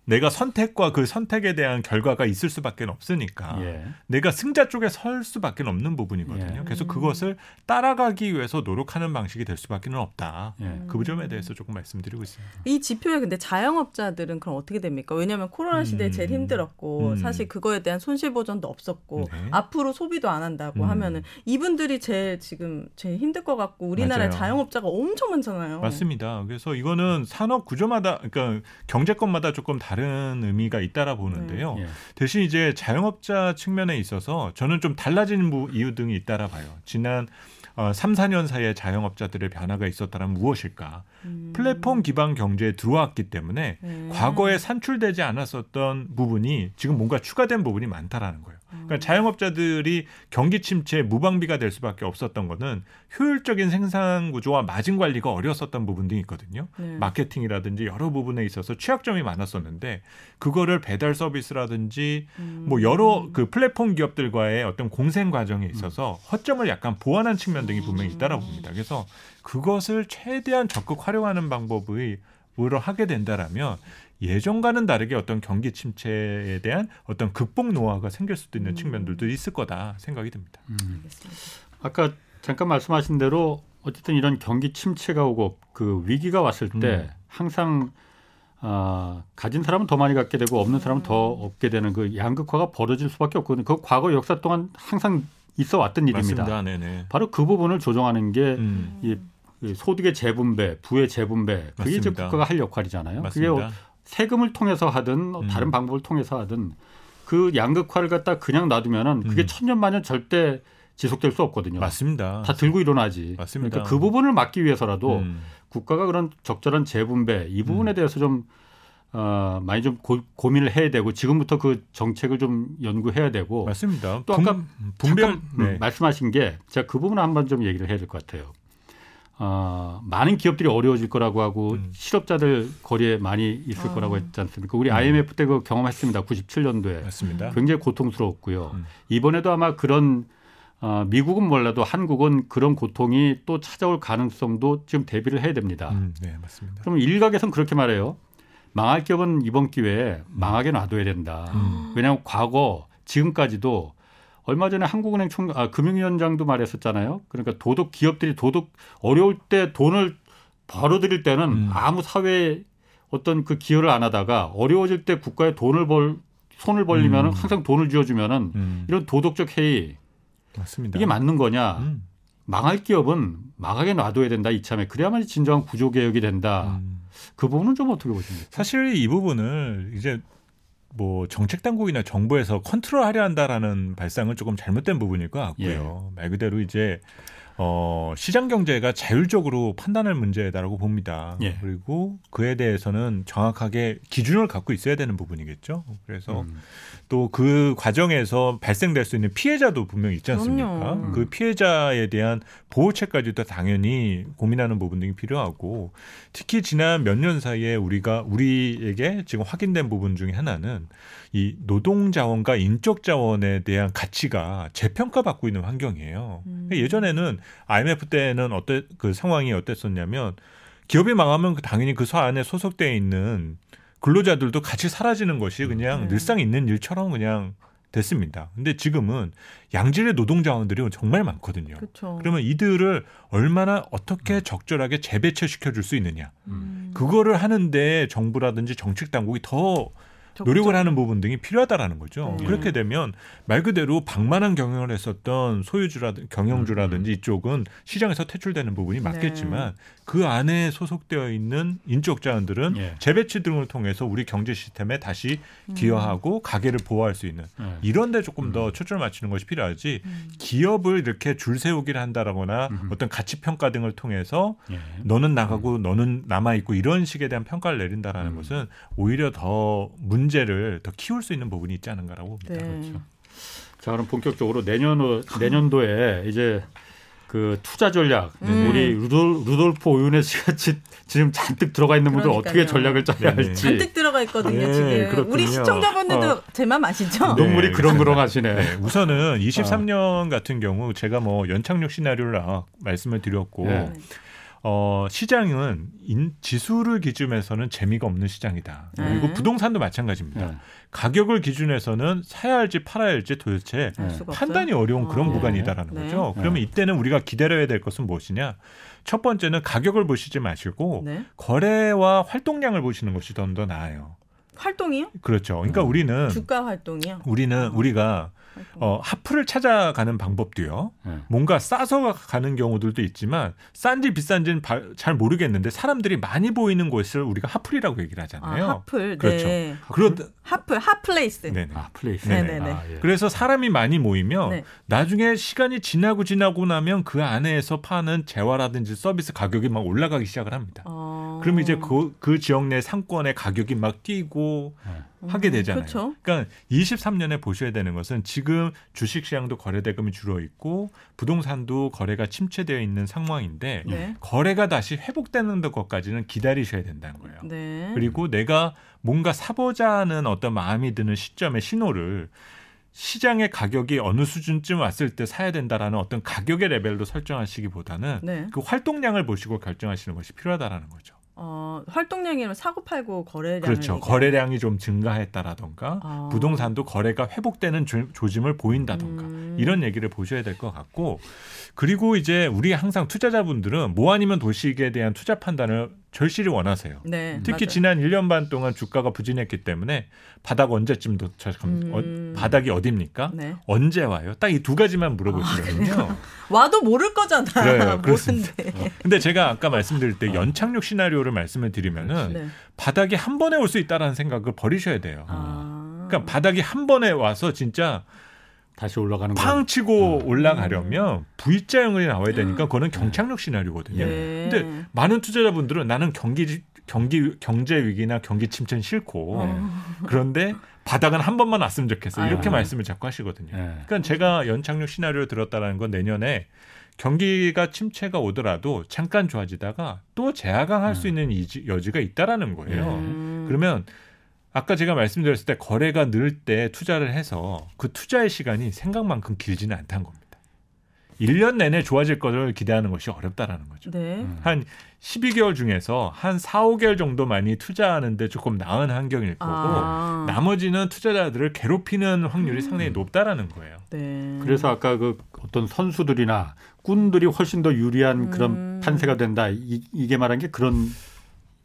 내가 선택과 그 선택에 대한 결과가 있을 수밖에 없으니까 예. 내가 승자 쪽에 설 수밖에 없는 부분이거든요. 예. 그래서 음. 그것을 따라가기 위해서 노력하는 방식이 될 수밖에 없다. 예. 그 점에 대해서 조금 말씀드리고 있습니다. 이 지표에 근데 자영업자들은 그럼 어떻게 됩니까? 왜냐하면 코로나 시대에 음. 제일 힘들었고 음. 사실 그거에 대한 손실 보전도 없었고 네. 앞으로 소비도 안 한다고 음. 하면은 이분들이 제일 지금 제일 힘들 것 같고 우리나라에 맞아요. 자영업자가 엄청 많잖아요. 맞습니다. 그래서 이거는 산업 구조마다 그러니까 경제권마다 조금 다른 의미가 있다라 보는데요. 예. 대신 이제 자영업자 측면에 있어서 저는 좀 부- 이유 등이 있다라 봐요. 지난 어, 3, 4년 사이에 자영업자들의 변화가 있었다면 무엇일까? 음. 플랫폼 기반 경제에 들어왔기 때문에 네. 과거에 산출되지 않았었던 부분이 지금 뭔가 추가된 부분이 많다라는 거예요. 그러니까 자영업자들이 경기 침체에 무방비가 될 수밖에 없었던 거는 효율적인 생산 구조와 마진 관리가 어려웠었던 부분 등이 있거든요. 네. 마케팅이라든지 여러 부분에 있어서 취약점이 많았었는데 그거를 배달 서비스라든지 음. 뭐 여러 그 플랫폼 기업들과의 어떤 공생 과정에 있어서 허점을 약간 보완한 측면 등이 분명히 있다라고 봅니다. 그래서 그것을 최대한 적극 활용하는 방법의 으로 하게 된다라면 예전과는 다르게 어떤 경기 침체에 대한 어떤 극복 노하우가 생길 수도 있는 음. 측면들도 있을 거다 생각이 듭니다. 음. 아까 잠깐 말씀하신 대로 어쨌든 이런 경기 침체가 오고 그 위기가 왔을 때 음. 항상 아, 가진 사람은 더 많이 갖게 되고 없는 사람은 더 없게 되는 그 양극화가 벌어질 수밖에 없거든요. 그 과거 역사 동안 항상 있어 왔던 일입니다. 맞습니다. 네네. 바로 그 부분을 조정하는 게 음, 이, 이 소득의 재분배, 부의 재분배 그게 이제 맞습니다. 국가가 할 역할이잖아요. 맞습니다. 그게 세금을 통해서 하든 뭐 음. 다른 방법을 통해서 하든 그 양극화를 갖다 그냥 놔두면은 그게 음. 천년만년 절대 지속될 수 없거든요. 맞습니다. 다 들고 일어나지. 맞습니다. 그러니까 그 부분을 막기 위해서라도 음, 국가가 그런 적절한 재분배 이 부분에 음. 대해서 좀 어, 많이 좀 고, 고민을 해야 되고 지금부터 그 정책을 좀 연구해야 되고 맞습니다. 또 분- 아까 분별 잠깐 음, 네. 말씀하신 게 제가 그 부분을 한번 좀 얘기를 해야 될 것 같아요. 어, 많은 기업들이 어려워질 거라고 하고 음. 실업자들 거리에 많이 있을 아. 거라고 했지 않습니까? 우리 음. IMF 때 그 경험했습니다. 97년도에 맞습니다. 굉장히 고통스러웠고요. 음. 이번에도 아마 그런 어, 미국은 몰라도 한국은 그런 고통이 또 찾아올 가능성도 지금 대비를 해야 됩니다. 음, 네, 맞습니다. 그럼 일각에서는 그렇게 말해요. 망할 기업은 이번 기회에 망하게 놔둬야 된다. 음. 왜냐하면 과거 지금까지도 얼마 전에 한국은행 총 아, 금융위원장도 말했었잖아요. 그러니까 도덕 기업들이 도덕 어려울 때 돈을 벌어들일 때는 음. 아무 사회 어떤 그 기여를 안 하다가 어려워질 때 국가에 돈을 벌 손을 벌리면은 음. 항상 돈을 쥐어주면은 음, 이런 도덕적 해이 맞습니다. 이게 맞는 거냐? 음, 망할 기업은 망하게 놔둬야 된다 이참에 그래야만 진정한 구조 개혁이 된다. 음. 그 부분은 좀 어떻게 보십니까? 사실 이 부분을 이제 뭐 정책 당국이나 정부에서 컨트롤하려 한다라는 발상은 조금 잘못된 부분일 것 같고요. 말 그대로 이제 어 시장 경제가 자율적으로 판단할 문제다라고 봅니다. 예. 그리고 그에 대해서는 정확하게 기준을 갖고 있어야 되는 부분이겠죠. 그래서 음. 또 그 과정에서 발생될 수 있는 피해자도 분명히 있지 않습니까? 그럼요. 그 피해자에 대한 보호책까지도 당연히 고민하는 부분 등이 필요하고 특히 지난 몇 년 사이에 우리가 우리에게 지금 확인된 부분 중에 하나는 이 노동 자원과 인적 자원에 대한 가치가 재평가받고 있는 환경이에요. 음. 예전에는 IMF 때는 어때 그 상황이 어땠었냐면 기업이 망하면 그 당연히 그소 안에 소속되어 있는 근로자들도 같이 사라지는 것이 그냥 네. 늘상 있는 일처럼 그냥 됐습니다. 근데 지금은 양질의 노동 자원들이 정말 많거든요. 그렇죠. 그러면 이들을 얼마나 어떻게 적절하게 재배치시켜 줄 수 있느냐. 음. 그거를 하는데 정부라든지 정책 당국이 더 노력을 하는 부분 등이 필요하다라는 거죠. 네. 그렇게 되면 말 그대로 방만한 경영을 했었던 소유주라든 경영주라든지 이쪽은 시장에서 퇴출되는 부분이 맞겠지만 그 안에 소속되어 있는 인적 자원들은 예. 재배치 등을 통해서 우리 경제 시스템에 다시 기여하고 가게를 보호할 수 있는 예. 이런 데 조금 더 초점을 맞추는 것이 필요하지 음. 기업을 이렇게 줄 세우기를 한다라거나 음. 어떤 가치 평가 등을 통해서 예. 너는 나가고 너는 남아 있고 이런 식에 대한 평가를 내린다라는 음. 것은 오히려 더 문제를 더 키울 수 있는 부분이 있지 않은가라고 봅니다. 네. 그렇죠. 자 그럼 본격적으로 내년 내년도에 이제 그 투자 전략 음. 우리 루돌 루돌프 오윤혜 씨가 지- 지금 잔뜩 들어가 있는 분들 그러니까요. 어떻게 전략을 짜야 네네. 할지 잔뜩 들어가 있거든요 네, 지금. 그렇군요. 우리 시청자분들도 어. 제맘 아시죠? 네. 눈물이 그렁그렁하시네. 네, 우선은 23년 같은 경우 제가 뭐 연착륙 시나리오를 아- 말씀을 드렸고 네. 어, 시장은 인, 지수를 기준해서는 재미가 없는 시장이다. 그리고 네. 부동산도 마찬가지입니다. 네. 가격을 기준해서는 사야 할지 팔아야 할지 도대체 알 수가 판단이 없어요? 어려운 그런 어. 구간이다라는 네. 거죠. 네. 그러면 이때는 우리가 기다려야 될 것은 무엇이냐? 첫 번째는 가격을 보시지 마시고 네. 거래와 활동량을 보시는 것이 더, 더 나아요. 활동이요? 그렇죠. 그러니까 음. 우리는 주가 활동이요? 우리는 우리가 활동. 어, 핫플을 찾아가는 방법도요. 네. 뭔가 싸서 가는 경우들도 있지만 싼지 비싼지는 바- 잘 모르겠는데 사람들이 많이 보이는 곳을 우리가 핫플이라고 얘기를 아, 하잖아요. 핫플. 그렇죠. 네. 그러, 핫플, 핫플레이스. 네네. 아 place. 네네네. 아, 예. 그래서 사람이 많이 모이면 네. 나중에 시간이 지나고 지나고 나면 그 안에서 파는 재화라든지 서비스 가격이 막 올라가기 시작을 합니다. 어. 그럼 이제 그, 그 지역 내 상권의 가격이 막 뛰고 네. 하게 되잖아요. 그렇죠. 그러니까 23년에 보셔야 되는 것은 지금 주식시장도 거래 대금이 줄어 있고 부동산도 거래가 침체되어 있는 상황인데 네. 거래가 다시 회복되는 것까지는 기다리셔야 된다는 거예요. 네. 그리고 내가 뭔가 사보자는 어떤 마음이 드는 시점의 신호를 시장의 가격이 어느 수준쯤 왔을 때 사야 된다라는 어떤 가격의 레벨로 설정하시기보다는 네. 그 활동량을 보시고 결정하시는 것이 필요하다라는 거죠. 어, 활동량이면 사고 팔고 거래량 그렇죠. 거래량이 좀 증가했다라던가 아. 부동산도 거래가 회복되는 조, 조짐을 보인다던가 음. 이런 얘기를 보셔야 될 것 같고 그리고 이제 우리 항상 투자자분들은 뭐 아니면 도식에 대한 투자 판단을 절실히 원하세요. 네. 특히 맞아요. 지난 1년 반 동안 주가가 부진했기 때문에 바닥 언제쯤 도착 음. 어, 바닥이 어딥니까? 네. 언제 와요? 딱 이 두 가지만 물어보시거든요. 와도 모를 거잖아. 그래요, 그렇습니다. 모른데. [LAUGHS] 근데 제가 아까 말씀드릴 때 연착륙 시나리오를 말씀을 드리면은 네. 바닥이 한 번에 올 수 있다라는 생각을 버리셔야 돼요. 아. 그러니까 바닥이 한 번에 와서 진짜 다시 올라가는 거. 팡 치고 올라가려면 V자형이 나와야 되니까 그거는 경착륙 시나리오거든요. 네. 근데 많은 투자자분들은 나는 경기 경기 경제 위기나 경기 침체는 싫고 어. 그런데 바닥은 한 번만 왔으면 좋겠어 이렇게 아. 말씀을 자꾸 하시거든요. 예. 그러니까 제가 연착륙 시나리오를 들었다라는 건 내년에 경기가 침체가 오더라도 잠깐 좋아지다가 또 재하강할 수 있는 이지- 여지가 있다라는 거예요. 음. 그러면 아까 제가 말씀드렸을 때 거래가 늘 때 투자를 해서 그 투자의 시간이 생각만큼 길지는 않다는 겁니다. 1년 내내 좋아질 것을 기대하는 것이 어렵다라는 거죠. 네. 음. 한 12개월 중에서 한 4, 5개월 정도 많이 투자하는데 조금 나은 환경일 거고 아. 나머지는 투자자들을 괴롭히는 확률이 상당히 높다라는 거예요. 네. 그래서 아까 그 어떤 선수들이나 꾼들이 훨씬 더 유리한 그런 음. 판세가 된다. 이, 이게 말한 게 그런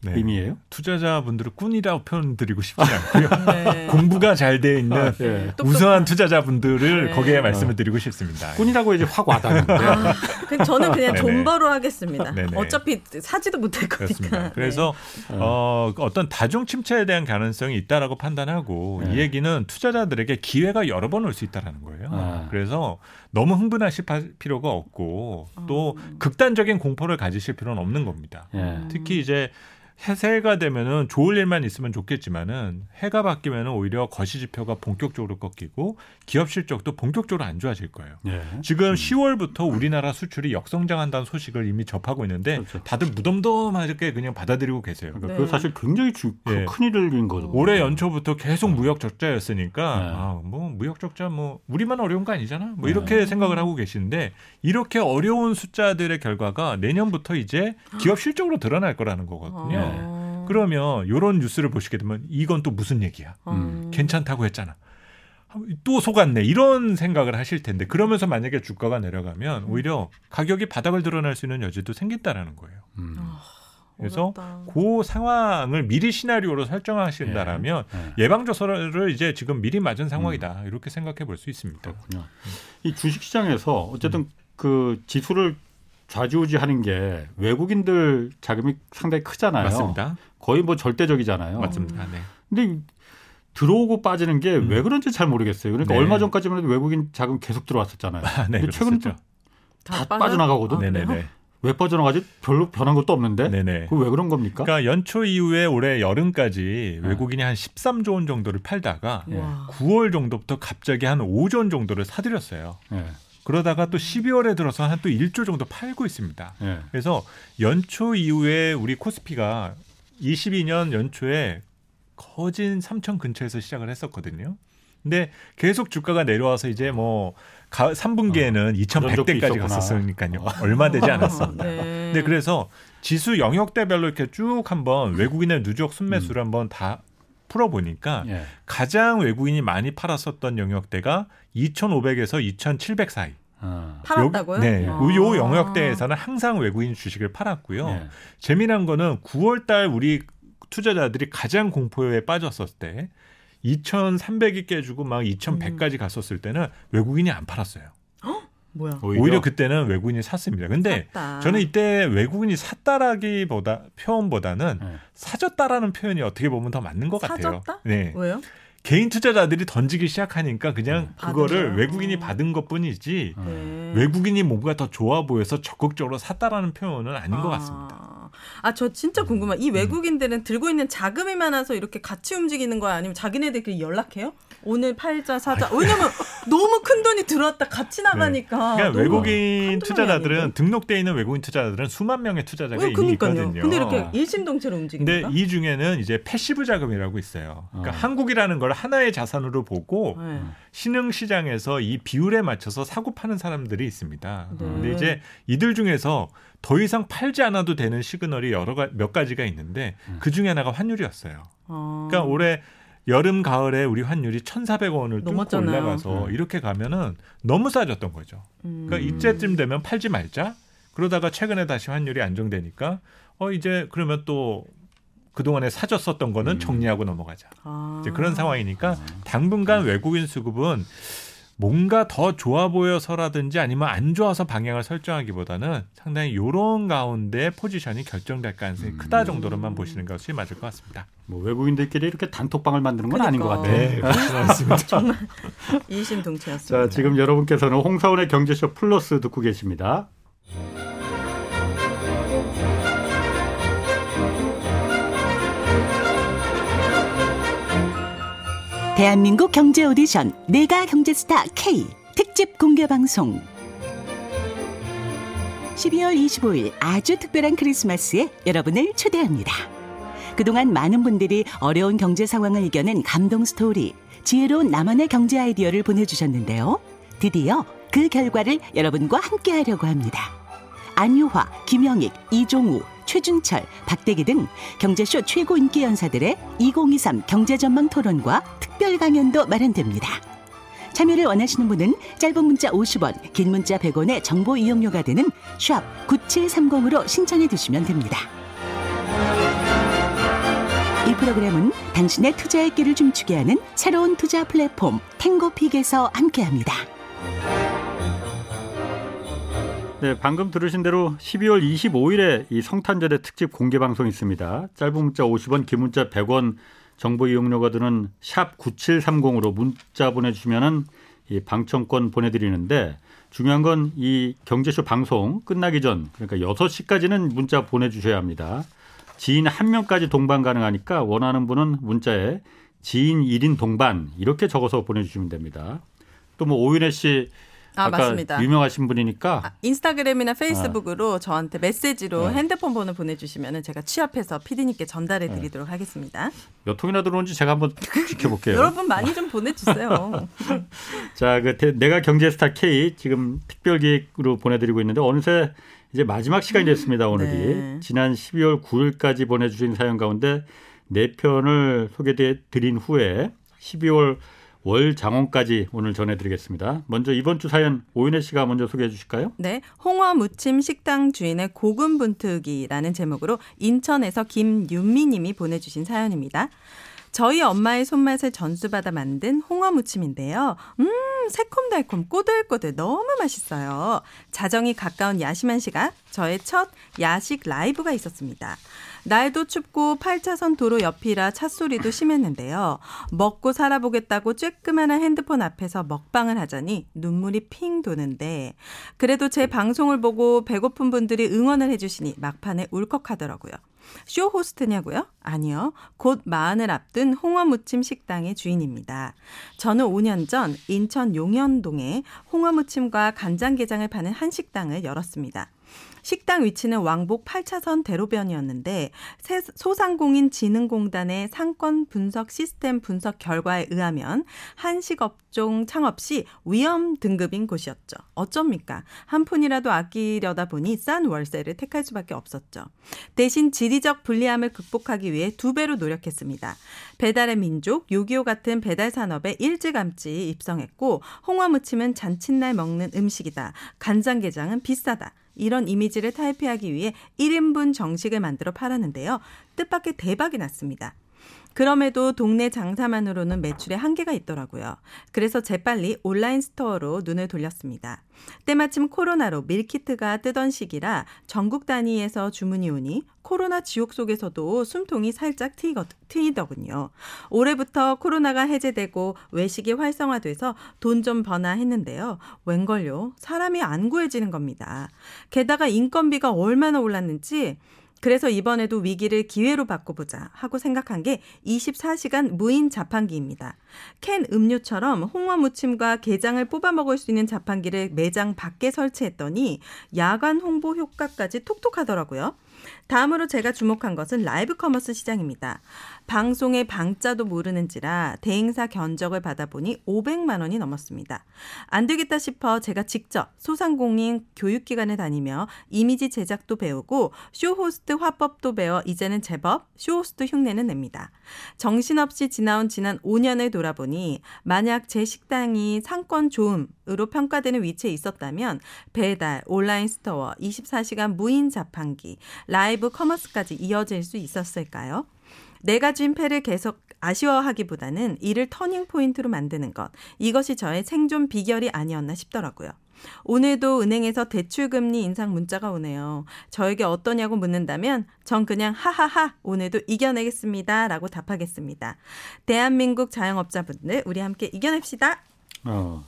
네. 의미예요? 투자자분들을 꾼이라고 표현드리고 싶지 않고요. [LAUGHS] 네. 공부가 잘 돼 있는 아, 예. 똑똑한- 우수한 투자자분들을 네. 거기에 말씀을 드리고 싶습니다. 꾼이라고 이제 확 와닿는데. 아, 그 저는 그냥. 존버로 하겠습니다. 네네. 어차피 사지도 못할 거니까. 그렇습니다. 그래서 어, 어떤 다중 침체에 대한 가능성이 있다라고 판단하고 네. 이 얘기는 투자자들에게 기회가 여러 번 올 수 있다라는 거예요. 아. 그래서 너무 흥분하실 파- 필요가 없고 또 음. 극단적인 공포를 가지실 필요는 없는 겁니다. 예. 특히 이제 해새가 되면은 좋을 일만 있으면 좋겠지만은 해가 바뀌면은 오히려 거시 지표가 본격적으로 꺾이고 기업 실적도 본격적으로 안 좋아질 거예요. 예. 지금 10월부터 우리나라 수출이 역성장한다는 소식을 이미 접하고 있는데 그렇죠. 다들 무덤덤하게 그냥 받아들이고 계세요. 그러니까 네. 그거 사실 굉장히 주, 예. 큰 일인 거죠. 올해 연초부터 계속 무역 적자였으니까 네. 아, 뭐 무역 적자 뭐 우리만 어려운 거 아니잖아. 뭐 네. 이렇게 생각을 하고 계시는데 이렇게 어려운 숫자들의 결과가 내년부터 이제 기업 실적으로 드러날 거라는 거거든요. 어. 그러면 이런 뉴스를 보시게 되면 이건 또 무슨 얘기야? 음. 괜찮다고 했잖아. 또 속았네. 이런 생각을 하실 텐데 그러면서 만약에 주가가 내려가면 오히려 가격이 바닥을 드러날 수 있는 여지도 생긴다라는 거예요. 음. 아, 그래서. 그 상황을 미리 시나리오로 설정하신다라면 예. 예 방 조서를 이제 지금 미리 맞은 상황이다 이렇게 생각해 볼 수 있습니다. 그렇군요. 이 주식 시장에서 어쨌든 그 지수를 좌지우지하는 게 외국인들 자금이 상당히 크잖아요. 맞습니다. 거의 뭐 절대적이잖아요. 맞습니다. 네. 근데 들어오고 빠지는 게왜 음. 그런지 잘 모르겠어요. 그러니까 네. 얼마 전까지만 해도 외국인 자금 계속 들어왔었잖아요. [LAUGHS] 아, 네, 근데 최근에. 다 빠져- 빠져나가거든. 아, 네네네. 그래요? 왜 빠져나가지? 별로 변한 것도 없는데. 네네. 그왜 그런 겁니까? 그러니까 연초 이후에 올해 여름까지 네. 외국인이 한 13조 원 정도를 팔다가 예. 와. 9월 정도부터 갑자기 한 5조 원 정도를 사들였어요. 예. 그러다가 또 12월에 들어서 한 또 1조 정도 팔고 있습니다. 예. 그래서 연초 이후에 우리 코스피가 22년 연초에 거진 3천 근처에서 시작을 했었거든요. 근데 계속 주가가 내려와서 이제 뭐 3분기에는 그런 적도 2,100대까지 있었구나. 갔었으니까요. 얼마 되지 [LAUGHS] 않았습니다. 네. 근데 그래서 지수 영역대별로 이렇게 쭉 한번 외국인의 누적 순매수를 한번 다 풀어보니까 예. 가장 외국인이 많이 팔았었던 영역대가 2,500에서 2,700 사이. 어. 팔았다고요? 요, 네. 아. 요 영역대에서는 항상 외국인 주식을 팔았고요. 예. 재미난 거는 9월 달 우리 투자자들이 가장 공포에 빠졌었을 때 2,300이 깨지고 막 2,100까지 갔었을 때는 외국인이 안 팔았어요. 뭐야? 오히려, 그때는 외국인이 샀습니다. 근데 샀다. 저는 이때 외국인이 샀다라기보다 표현보다는 예. 사졌다라는 표현이 어떻게 보면 더 맞는 것 같아요. 사졌다? 네. 왜요? 개인 투자자들이 던지기 시작하니까 그냥 받은 그거를 거야. 외국인이 어. 받은 것뿐이지 음. 네. 외국인이 뭔가 더 좋아 보여서 적극적으로 샀다라는 표현은 아닌 것 같습니다. 아, 저 진짜 궁금한. 음. 이 외국인들은 들고 있는 자금이 많아서 이렇게 같이 움직이는 거야? 아니면 자기네들끼리 연락해요? 오늘 팔자 사자. 왜냐면 [LAUGHS] 너무 큰 돈이 들어왔다 같이 나가니까. 그러니까 너무 외국인 투자자들은 아니고. 등록돼 있는 외국인 투자자들은 수만 명의 투자자가 어, 이미 그러니까요. 있거든요. 근데 이렇게 일심동체로 움직입니까? 근데 이 중에는 이제 passive 자금이라고 있어요. 그러니까 어. 한국이라는 걸 하나의 자산으로 보고 네. 신흥 시장에서 이 비율에 맞춰서 사고 파는 사람들이 있습니다. 네. 근데 이제 이들 중에서 더 이상 팔지 않아도 되는 시그널이 여러 가, 몇 가지가 있는데 그 중에 하나가 환율이었어요. 어. 그러니까 올해 여름 가을에 우리 환율이 1,400원을 뚫고 넘었잖아요. 올라가서 음. 이렇게 가면은 너무 싸졌던 거죠. 음. 그러니까 이때쯤 되면 팔지 말자. 그러다가 최근에 다시 환율이 안정되니까 어 이제 그러면 또 그동안에 사줬었던 거는 음. 정리하고 넘어가자. 아. 이제 그런 상황이니까 당분간 외국인 수급은 뭔가 더 좋아 보여서라든지 아니면 안 좋아서 방향을 설정하기보다는 상당히 요런 가운데 포지션이 결정될 가능성이 음. 크다 정도로만 보시는 것이 맞을 것 같습니다. 뭐 외국인들끼리 이렇게 단톡방을 만드는 건 아닌 것 그러니까. 같아요. 네, 그렇지 않습니다. 일심동체였습니다. 자, 지금 여러분께서는 홍사원의 경제쇼 플러스 듣고 계십니다. 대한민국 경제 오디션 내가 경제스타 K 특집 공개 방송 12월 25일 아주 특별한 크리스마스에 여러분을 초대합니다. 그동안 많은 분들이 어려운 경제 상황을 이겨낸 감동 스토리, 지혜로운 나만의 경제 아이디어를 보내주셨는데요. 드디어 그 결과를 여러분과 함께 하려고 합니다. 안유화, 김영익, 이종우, 최준철, 박대기 등 경제쇼 최고 인기 연사들의 2023 경제전망 토론과 특별 강연도 마련됩니다. 참여를 원하시는 분은 짧은 문자 50원, 긴 문자 100원의 정보 이용료가 되는 샵 9730으로 신청해 주시면 됩니다. 이 프로그램은 당신의 투자의 길을 춤추게 하는 새로운 투자 플랫폼 탱고픽에서 함께합니다. 네, 방금 들으신 대로 12월 25일에 이 성탄절의 특집 공개 방송이 있습니다. 짧은 문자 50원, 긴 문자 100원 정보 이용료가 드는 샵 9730으로 문자 보내주시면은 이 방청권 보내드리는데 중요한 건 이 경제쇼 방송 끝나기 전 그러니까 6시까지는 문자 보내주셔야 합니다. 지인 한 명까지 동반 가능하니까 원하는 분은 문자에 지인 1인 동반 이렇게 적어서 보내주시면 됩니다. 또 뭐 오윤혜 씨 아, 맞습니다. 유명하신 분이니까 아, 인스타그램이나 페이스북으로 저한테 메시지로 네. 핸드폰 번호 보내주시면 제가 취합해서 피디님께 전달해 드리도록 하겠습니다. 몇 통이나 들어온지 제가 한번 [LAUGHS] 지켜볼게요. 여러분 많이 좀 보내주세요. [LAUGHS] 자, 그 대- 내가 경제스타 K 지금 특별 기획으로 보내드리고 있는데 어느새 이제 마지막 시간이 됐습니다. 오늘이 네. 지난 12월 9일까지 보내주신 사연 가운데 네 편을 소개해 드린 후에 12월 월 장원까지 오늘 전해드리겠습니다. 먼저 이번 주 사연 오윤혜 씨가 먼저 소개해 주실까요? 네, 홍어 무침 식당 주인의 고군분투기라는 제목으로 인천에서 김윤미님이 보내주신 사연입니다. 저희 엄마의 손맛을 전수받아 만든 홍어 무침인데요. 음, 새콤달콤 꼬들꼬들 너무 맛있어요. 자정이 가까운 야심한 시각, 저의 첫 야식 라이브가 있었습니다. 날도 춥고 8차선 도로 옆이라 찻소리도 심했는데요. 먹고 살아보겠다고 쬐끄만한 핸드폰 앞에서 먹방을 하자니 눈물이 핑 도는데 그래도 제 방송을 보고 배고픈 분들이 응원을 해주시니 막판에 울컥하더라고요. 쇼 호스트냐고요? 아니요. 곧 마흔을 앞둔 홍어무침 식당의 주인입니다. 저는 5년 전 인천 용현동에 홍어무침과 간장게장을 파는 한 식당을 열었습니다. 식당 위치는 왕복 8차선 대로변이었는데 세- 소상공인 진흥공단의 상권 분석 시스템 분석 결과에 의하면 한식업종 창업 시 위험 등급인 곳이었죠. 어쩝니까? 한 푼이라도 아끼려다 보니 싼 월세를 택할 수밖에 없었죠. 대신 지리적 불리함을 극복하기 위해 두 배로 노력했습니다. 배달의 민족, 요기요 같은 배달 산업에 일찌감치 입성했고 홍어무침은 잔칫날 먹는 음식이다. 간장게장은 비싸다. 이런 이미지를 탈피하기 위해 1인분 정식을 만들어 팔았는데요. 뜻밖의 대박이 났습니다. 그럼에도 동네 장사만으로는 매출에 한계가 있더라고요. 그래서 재빨리 온라인 스토어로 눈을 돌렸습니다. 때마침 코로나로 밀키트가 뜨던 시기라 전국 단위에서 주문이 오니 코로나 지옥 속에서도 숨통이 살짝 트이거, 트이더군요. 올해부터 코로나가 해제되고 외식이 활성화돼서 돈 좀 버나 했는데요. 웬걸요? 사람이 안 구해지는 겁니다. 게다가 인건비가 얼마나 올랐는지 그래서 이번에도 위기를 기회로 바꿔보자 하고 생각한 게 24시간 무인 자판기입니다. 캔 음료처럼 홍어 무침과 게장을 뽑아 먹을 수 있는 자판기를 매장 밖에 설치했더니 야간 홍보 효과까지 톡톡하더라고요. 다음으로 제가 주목한 것은 라이브 커머스 시장입니다. 방송의 방자도 모르는지라 대행사 견적을 받아보니 500만 원이 넘었습니다. 안 되겠다 싶어 제가 직접 소상공인 교육기관에 다니며 이미지 제작도 배우고 쇼호스트 화법도 배워 이제는 제법 쇼호스트 흉내는 냅니다. 정신없이 지나온 지난 5년을 돌아보니 만약 제 식당이 상권 좋음으로 평가되는 위치에 있었다면 배달, 온라인 스토어, 24시간 무인 자판기, 라이브 커머스까지 이어질 수 있었을까요? 내가 쥔 패를 계속 아쉬워하기보다는 이를 터닝 포인트로 만드는 것. 이것이 저의 생존 비결이 아니었나 싶더라고요. 오늘도 은행에서 대출금리 인상 문자가 오네요. 저에게 어떠냐고 묻는다면 전 그냥 하하하 오늘도 이겨내겠습니다 라고 답하겠습니다. 대한민국 자영업자분들 우리 함께 이겨냅시다. 어.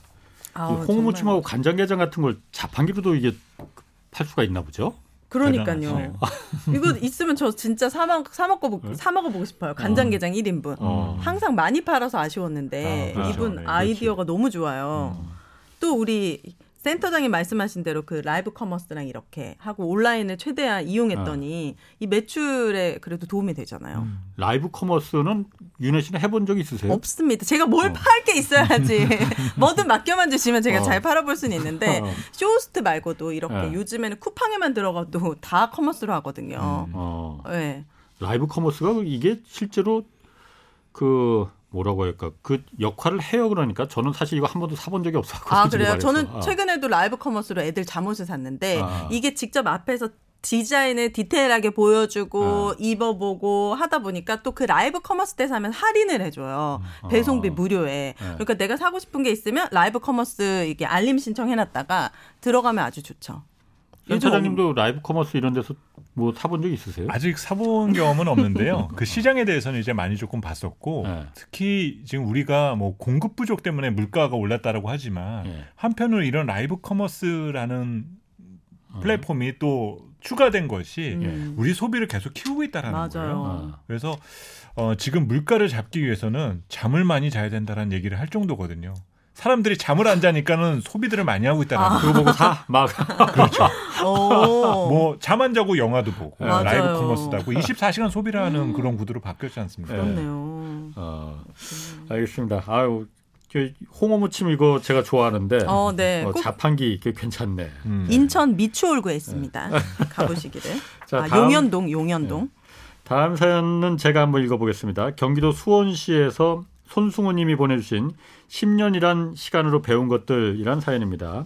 아우, 홍어무침하고. 간장게장 같은 걸 자판기로도 이게 팔 수가 있나 보죠? 그러니까요. 대단하시네요. 이거 있으면 저 진짜 사, 먹, 사, 먹고, 보- 사 먹어 보고 싶어요. 간장게장 1인분. 어. 항상 많이 팔아서 아쉬웠는데 아, 그렇죠. 이분 네, 아이디어가 너무 좋아요. 또 우리 센터장님 말씀하신 대로 그 라이브 커머스랑 이렇게 하고 온라인을 최대한 이용했더니 이 매출에 그래도 도움이 되잖아요. 음. 라이브 커머스는 윤혜 씨는 해본 적 있으세요? 없습니다. 제가 뭘 어. 팔게 있어야지. [LAUGHS] 뭐든 맡겨만 주시면 제가 어. 잘 팔아볼 수는 있는데 어. 쇼호스트 말고도 이렇게 네. 요즘에는 쿠팡에만 들어가도 다 커머스로 하거든요. 어, 네. 라이브 커머스가 이게 실제로 그 뭐라고 할까 그 역할을 해요 그러니까 저는 사실 이거 한 번도 사본 적이 없었거든요. 아 그래요? 저는 아. 최근에도 라이브 커머스로 애들 잠옷을 샀는데 아. 이게 직접 앞에서 디자인을 디테일하게 보여주고 아. 입어보고 하다 보니까 또 그 라이브 커머스 때 사면 할인을 해줘요. 아. 배송비 무료에. 네. 그러니까 내가 사고 싶은 게 있으면 라이브 커머스 이게 알림 신청해놨다가 들어가면 아주 좋죠. 센터장님도 라이브 커머스 이런 데서 뭐 사본 적 있으세요? 아직 사본 경험은 없는데요. [LAUGHS] 그 시장에 대해서는 이제 많이 조금 봤었고 네. 특히 지금 우리가 뭐 공급 부족 때문에 물가가 올랐다라고 하지만 예. 한편으로 이런 라이브 커머스라는 어. 플랫폼이 또 추가된 것이 음. 우리 소비를 계속 키우고 있다라는 맞아요. 거예요. 아. 그래서 어, 지금 물가를 잡기 위해서는 잠을 많이 자야 된다는 얘기를 할 정도거든요. 사람들이 잠을 안 자니까는 소비들을 많이 하고 있다는 아. 거. 그거 보고 사 막. [LAUGHS] 그렇죠. 오. [LAUGHS] 뭐잠 안 자고 영화도 보고 네. 맞아요. 라이브 커머스도 하고 24시간 소비를 하는 그런 구도로 바뀌었지 않습니까? 네. 그렇네요. 어, 알겠습니다. 아유, 그 홍어 무침 이거 제가 좋아하는데 어, 네. 어, 꼭 자판기 그 괜찮네. 음. 인천 미추홀구에 있습니다. [LAUGHS] 가보시기를. 자, 아, 다음- 용현동, 용현동. 다음 사연은 제가 한번 읽어보겠습니다. 경기도 수원시에서 손승우 님이 보내주신 10년이란 시간으로 배운 것들이란 사연입니다.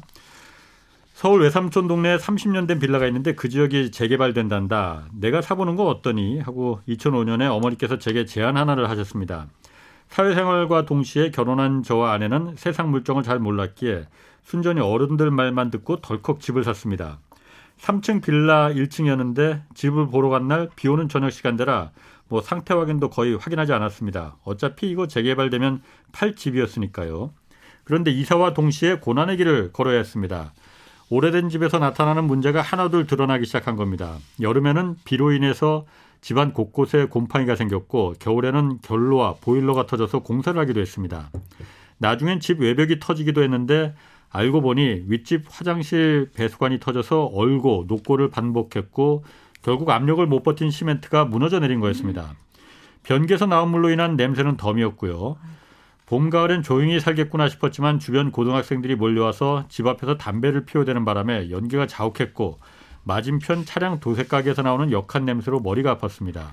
서울 외삼촌 동네에 30년 된 빌라가 있는데 그 지역이 재개발된단다. 내가 사보는 거 어떠니? 하고 2005년에 어머니께서 제게 제안 하나를 하셨습니다. 사회생활과 동시에 결혼한 저와 아내는 세상 물정을 잘 몰랐기에 순전히 어른들 말만 듣고 덜컥 집을 샀습니다. 3층 빌라 1층이었는데 집을 보러 간 날 비 오는 저녁 시간대라 뭐 상태 확인도 거의 확인하지 않았습니다. 어차피 이거 재개발되면 팔 집이었으니까요. 그런데 이사와 동시에 고난의 길을 걸어야 했습니다. 오래된 집에서 나타나는 문제가 하나둘 드러나기 시작한 겁니다. 여름에는 비로 인해서 집안 곳곳에 곰팡이가 생겼고 겨울에는 결로와 보일러가 터져서 공사를 하기도 했습니다. 나중엔 집 외벽이 터지기도 했는데 알고 보니 윗집 화장실 배수관이 터져서 얼고 녹고를 반복했고 결국 압력을 못 버틴 시멘트가 무너져 내린 거였습니다. 변기에서 나온 물로 인한 냄새는 덤이었고요. 봄, 가을엔 조용히 살겠구나 싶었지만 주변 고등학생들이 몰려와서 집 앞에서 담배를 피워대는 바람에 연기가 자욱했고 맞은편 차량 도색 가게에서 나오는 역한 냄새로 머리가 아팠습니다.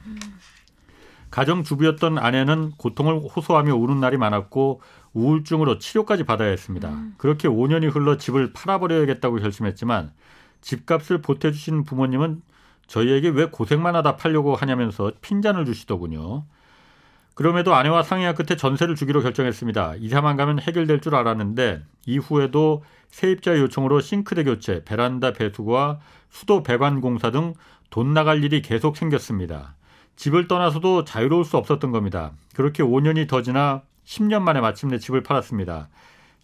가정주부였던 아내는 고통을 호소하며 우는 날이 많았고 우울증으로 치료까지 받아야 했습니다. 그렇게 5년이 흘러 집을 팔아버려야겠다고 결심했지만 집값을 보태주신 부모님은 저희에게 왜 고생만 하다 팔려고 하냐면서 핀잔을 주시더군요. 그럼에도 아내와 상의한 끝에 전세를 주기로 결정했습니다. 이사만 가면 해결될 줄 알았는데 이후에도 세입자 요청으로 싱크대 교체, 베란다 배수구와 수도 배관 공사 등 돈 나갈 일이 계속 생겼습니다. 집을 떠나서도 자유로울 수 없었던 겁니다. 그렇게 5년이 더 지나 10년 만에 마침내 집을 팔았습니다.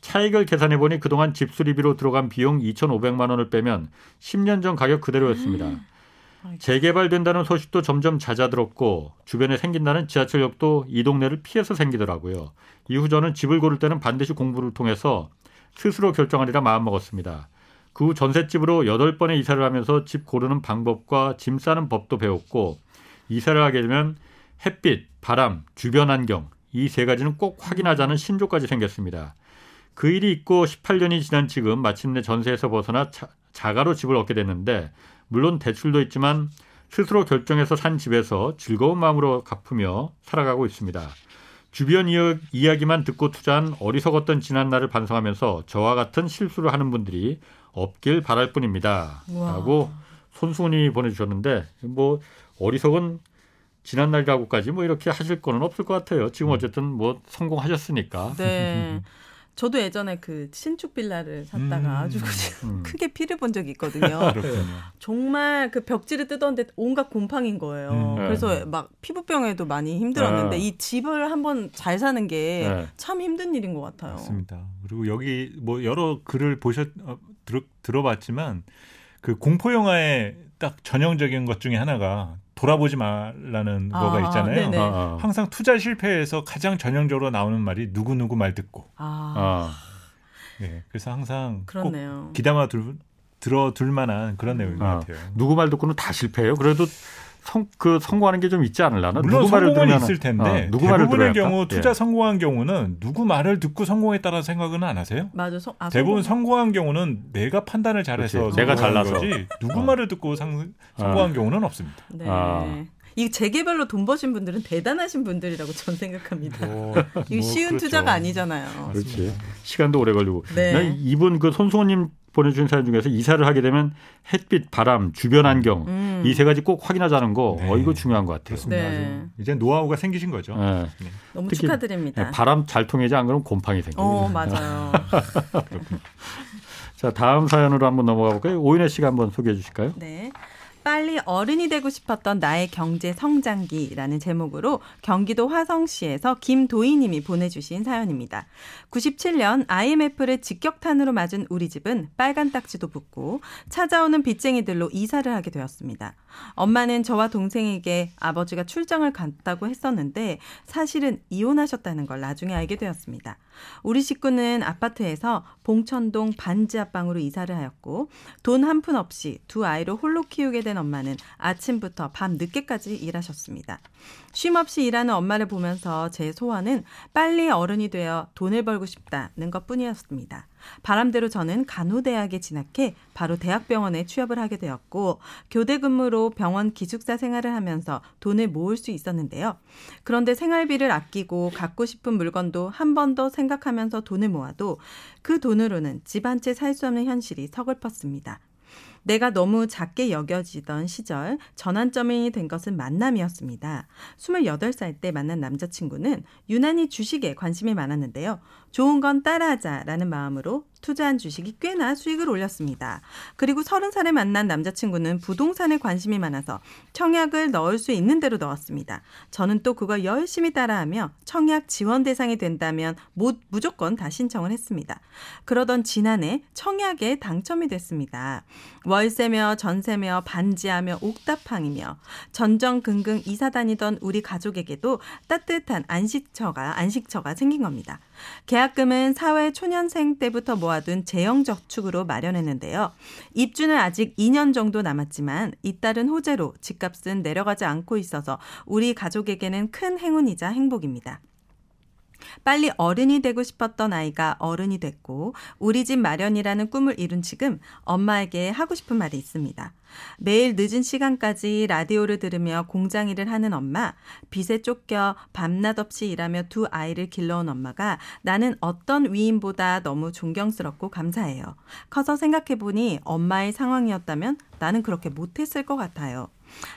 차익을 계산해 보니 그동안 집 수리비로 들어간 비용 2,500만 원을 빼면 10년 전 가격 그대로였습니다. 재개발된다는 소식도 점점 잦아들었고 주변에 생긴다는 지하철역도 이 동네를 피해서 생기더라고요. 이후 저는 집을 고를 때는 반드시 공부를 통해서 스스로 결정하리라 마음먹었습니다. 그 후 전셋집으로 8번의 이사를 하면서 집 고르는 방법과 짐 싸는 법도 배웠고 이사를 하게 되면 햇빛, 바람, 주변 환경 이 세 가지는 꼭 확인하자는 신조까지 생겼습니다. 그 일이 있고 18년이 지난 지금 마침내 전세에서 벗어나 자, 자가로 집을 얻게 됐는데 물론 대출도 있지만 스스로 결정해서 산 집에서 즐거운 마음으로 갚으며 살아가고 있습니다. 주변 이야- 이야기만 듣고 투자한 어리석었던 지난날을 반성하면서 저와 같은 실수를 하는 분들이 없길 바랄 뿐입니다. 우와. 라고 손수훈이 보내주셨는데 뭐 어리석은 지난날이라고까지 뭐 이렇게 하실 거는 없을 것 같아요. 지금 어쨌든 뭐 성공하셨으니까. 네. [LAUGHS] 저도 예전에 그 신축 빌라를 샀다가 음. 아주 음. [LAUGHS] 크게 피를 본 적이 있거든요. [LAUGHS] 정말 그 벽지를 뜯었는데 온갖 곰팡인 거예요. 음. 네. 그래서 막 피부병에도 많이 힘들었는데 네. 이 집을 한번 잘 사는 게 네. 참 힘든 일인 것 같아요. 맞습니다. 그리고 여기 뭐 여러 글을 보셨 어, 들어, 들어봤지만 그 공포 영화의 딱 전형적인 것 중에 하나가 돌아보지 말라는 아, 거가 있잖아요. 네네. 어, 어. 항상 투자 실패에서 가장 전형적으로 나오는 말이 누구 누구 말 듣고 아, 어. 네, 그래서 항상 그렇네요. 꼭 기담아 둘, 들어둘 만한 그런 내용인 것 아, 같아요. 누구 말 듣고는 다 실패해요. 그래도 성, 그 성공하는 게 좀 있지 않을라나? 물론 누구 말을 성공은 들으면은- 있을 텐데 어, 누구 말을 대부분의 경우 할까? 투자 예. 성공한 경우는 누구 말을 듣고 성공했다는 생각은 안 하세요? 맞아. 성, 아, 대부분 성공. 성공한 경우는 내가 판단을 잘해서. 내가 성공한 잘나서. 거지 누구 어. 말을 듣고 상, 성공한 경우는 없습니다. 네. 아. 이 재개발로 돈 버신 분들은 대단하신 분들이라고 전 생각합니다. 뭐, 이게 뭐 쉬운 그렇죠. 투자가 아니잖아요. 그렇지. 시간도 오래 걸리고. 네. 나 이분 그 손수호님 보내주신 사연 중에서 이사를 하게 되면 햇빛, 바람, 주변 환경 음. 이세 가지 꼭 확인하자는 거. 네. 어 이거 중요한 것 같아요. 그렇습니다. 네. 이제 노하우가 생기신 거죠. 예. 너무 특히 축하드립니다. 바람 잘 통하지 안 그러면 곰팡이 생겨요. 어, 맞아요. [LAUGHS] 자 다음 사연으로 한번 넘어가 볼까요? 오인혜 씨가 한번 소개해 주실까요? 네. 빨리 어른이 되고 싶었던 나의 경제 성장기라는 제목으로 경기도 화성시에서 김도희님이 보내주신 사연입니다. 97년 IMF를 직격탄으로 맞은 우리 집은 빨간 딱지도 붙고 찾아오는 빚쟁이들로 이사를 하게 되었습니다. 엄마는 저와 동생에게 아버지가 출장을 갔다고 했었는데 사실은 이혼하셨다는 걸 나중에 알게 되었습니다. 우리 식구는 아파트에서 봉천동 반지 앞방으로 이사를 하였고 돈 한 푼 없이 두 아이를 홀로 키우게 된 엄마는 아침부터 밤 늦게까지 일하셨습니다. 쉼 없이 일하는 엄마를 보면서 제 소원은 빨리 어른이 되어 돈을 벌고 싶다는 것 뿐이었습니다. 바람대로 저는 간호대학에 진학해 바로 대학병원에 취업을 하게 되었고 교대 근무로 병원 기숙사 생활을 하면서 돈을 모을 수 있었는데요. 그런데 생활비를 아끼고 갖고 싶은 물건도 한 번 더 생각하면서 돈을 모아도 그 돈으로는 집 한 채 살 수 없는 현실이 서글펐습니다. 내가 너무 작게 여겨지던 시절 전환점이 된 것은 만남이었습니다. 28살 때 만난 남자친구는 유난히 주식에 관심이 많았는데요. 좋은 건 따라하자라는 마음으로 투자한 주식이 꽤나 수익을 올렸습니다. 그리고 30살에 만난 남자친구는 부동산에 관심이 많아서 청약을 넣을 수 있는 대로 넣었습니다. 저는 또 그걸 열심히 따라하며 청약 지원 대상이 된다면 못, 무조건 다 신청을 했습니다. 그러던 지난해 청약에 당첨이 됐습니다. 월세며 전세며 반지하며 옥탑방이며 전전긍긍 이사 다니던 우리 가족에게도 따뜻한 안식처가 안식처가 생긴 겁니다. 계약금은 사회 초년생 때부터 모아 둔 재형저축으로 마련했는데요. 입주는 아직 2년 정도 남았지만 잇따른 호재로 집값은 내려가지 않고 있어서 우리 가족에게는 큰 행운이자 행복입니다. 빨리 어른이 되고 싶었던 아이가 어른이 됐고 우리 집 마련이라는 꿈을 이룬 지금 엄마에게 하고 싶은 말이 있습니다. 매일 늦은 시간까지 라디오를 들으며 공장 일을 하는 엄마, 빚에 쫓겨 밤낮 없이 일하며 두 아이를 길러온 엄마가 나는 어떤 위인보다 너무 존경스럽고 감사해요. 커서 생각해보니 엄마의 상황이었다면 나는 그렇게 못했을 것 같아요.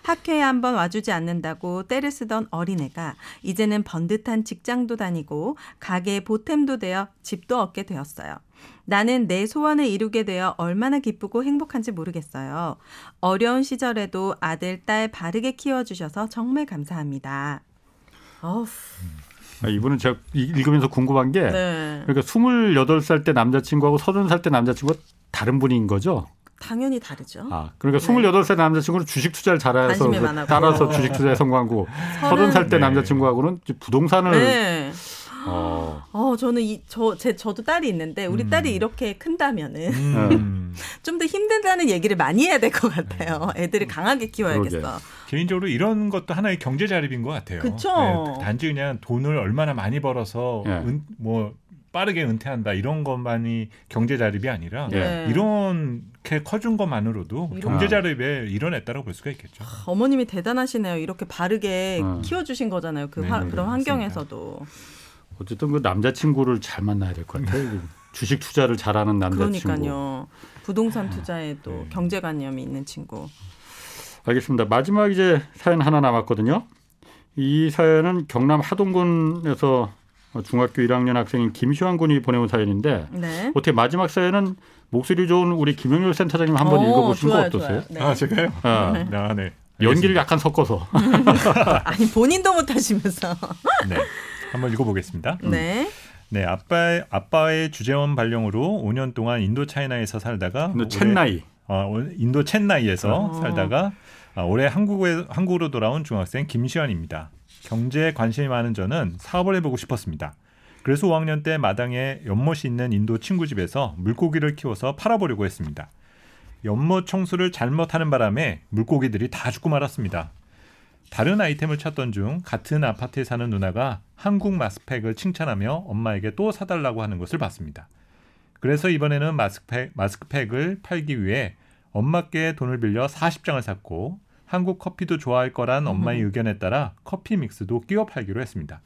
학회에 한번 와주지 않는다고 때를 쓰던 어린애가 이제는 번듯한 직장도 다니고 가게에 보탬도 되어 집도 얻게 되었어요. 나는 내 소원을 이루게 되어 얼마나 기쁘고 행복한지 모르겠어요. 어려운 시절에도 아들, 딸 바르게 키워주셔서 정말 감사합니다. 어우, 아, 이분은 제가 이- 읽으면서 궁금한 게 네. 그러니까 28살 때 남자친구하고 30살 때 남자친구가 다른 분인 거죠? 당연히 다르죠. 아, 그러니까 네. 28살 남자친구는 주식 투자를 잘해서 그-. 따라서 주식 투자에 성공한 거고 30살 때 네. 남자친구하고는 이제 부동산을 네. 어, 어, 저는 이, 저, 제, 저도 딸이 있는데, 우리 음. 딸이 이렇게 큰다면은, 음. [LAUGHS] 좀더 힘들다는 얘기를 많이 해야 될 것 같아요. 애들을 강하게 키워야겠어. 그러게. 개인적으로 이런 것도 하나의 경제 자립인 것 같아요. 그쵸. 네, 단지 그냥 돈을 얼마나 많이 벌어서 예. 은, 뭐 빠르게 은퇴한다 이런 것만이 경제 자립이 아니라 예. 네. 이렇게 커준 것만으로도 이런- 경제 아. 자립에 이뤄냈다고 볼 수가 있겠죠. 어머님이 대단하시네요. 이렇게 바르게 음. 키워주신 거잖아요. 그 네, 화- 네, 그런. 환경에서도. 어쨌든 그 남자친구를 잘 만나야 될 것 같아요. 주식 투자를 잘하는 남자친구. 그러니까요. 부동산 투자에도 네. 경제관념이 있는 친구. 알겠습니다. 마지막 이제 사연 하나 남았거든요. 이 사연은 경남 하동군에서 중학교 1학년 학생인 김시환 군이 보내온 사연인데 네. 어떻게 마지막 사연은 목소리 좋은 우리 김영률 센터장님 한번 어, 읽어보시는 좋아요, 거 어떠세요? 네. 아 제가요? 아, 아, 네. 연기를 약간 섞어서. [LAUGHS] 아니 본인도 못하시면서. [LAUGHS] 네. 한번 읽어보겠습니다. 네. 네, 아빠의 아빠의 주재원 발령으로 5년 동안 인도 차이나에서 살다가 올해- 첸나이. 어, 올- 인도 첸나이에서 어. 살다가 아, 올해 한국에 한국으로 돌아온 중학생 김시환입니다. 경제에 관심이 많은 저는 사업을 해보고 싶었습니다. 그래서 5학년 때 마당에 연못이 있는 인도 친구 집에서 물고기를 키워서 팔아보려고 했습니다. 연못 청소를 잘못하는 바람에 물고기들이 다 죽고 말았습니다. 다른 아이템을 찾던 중 같은 아파트에 사는 누나가 한국 마스크팩을 칭찬하며 엄마에게 또 사달라고 하는 것을 봤습니다. 그래서 이번에는 마스크팩, 마스크팩을 팔기 위해 엄마께 돈을 빌려 40장을 샀고 한국 커피도 좋아할 거란 엄마의 의견에 따라 커피 믹스도 끼워 팔기로 했습니다.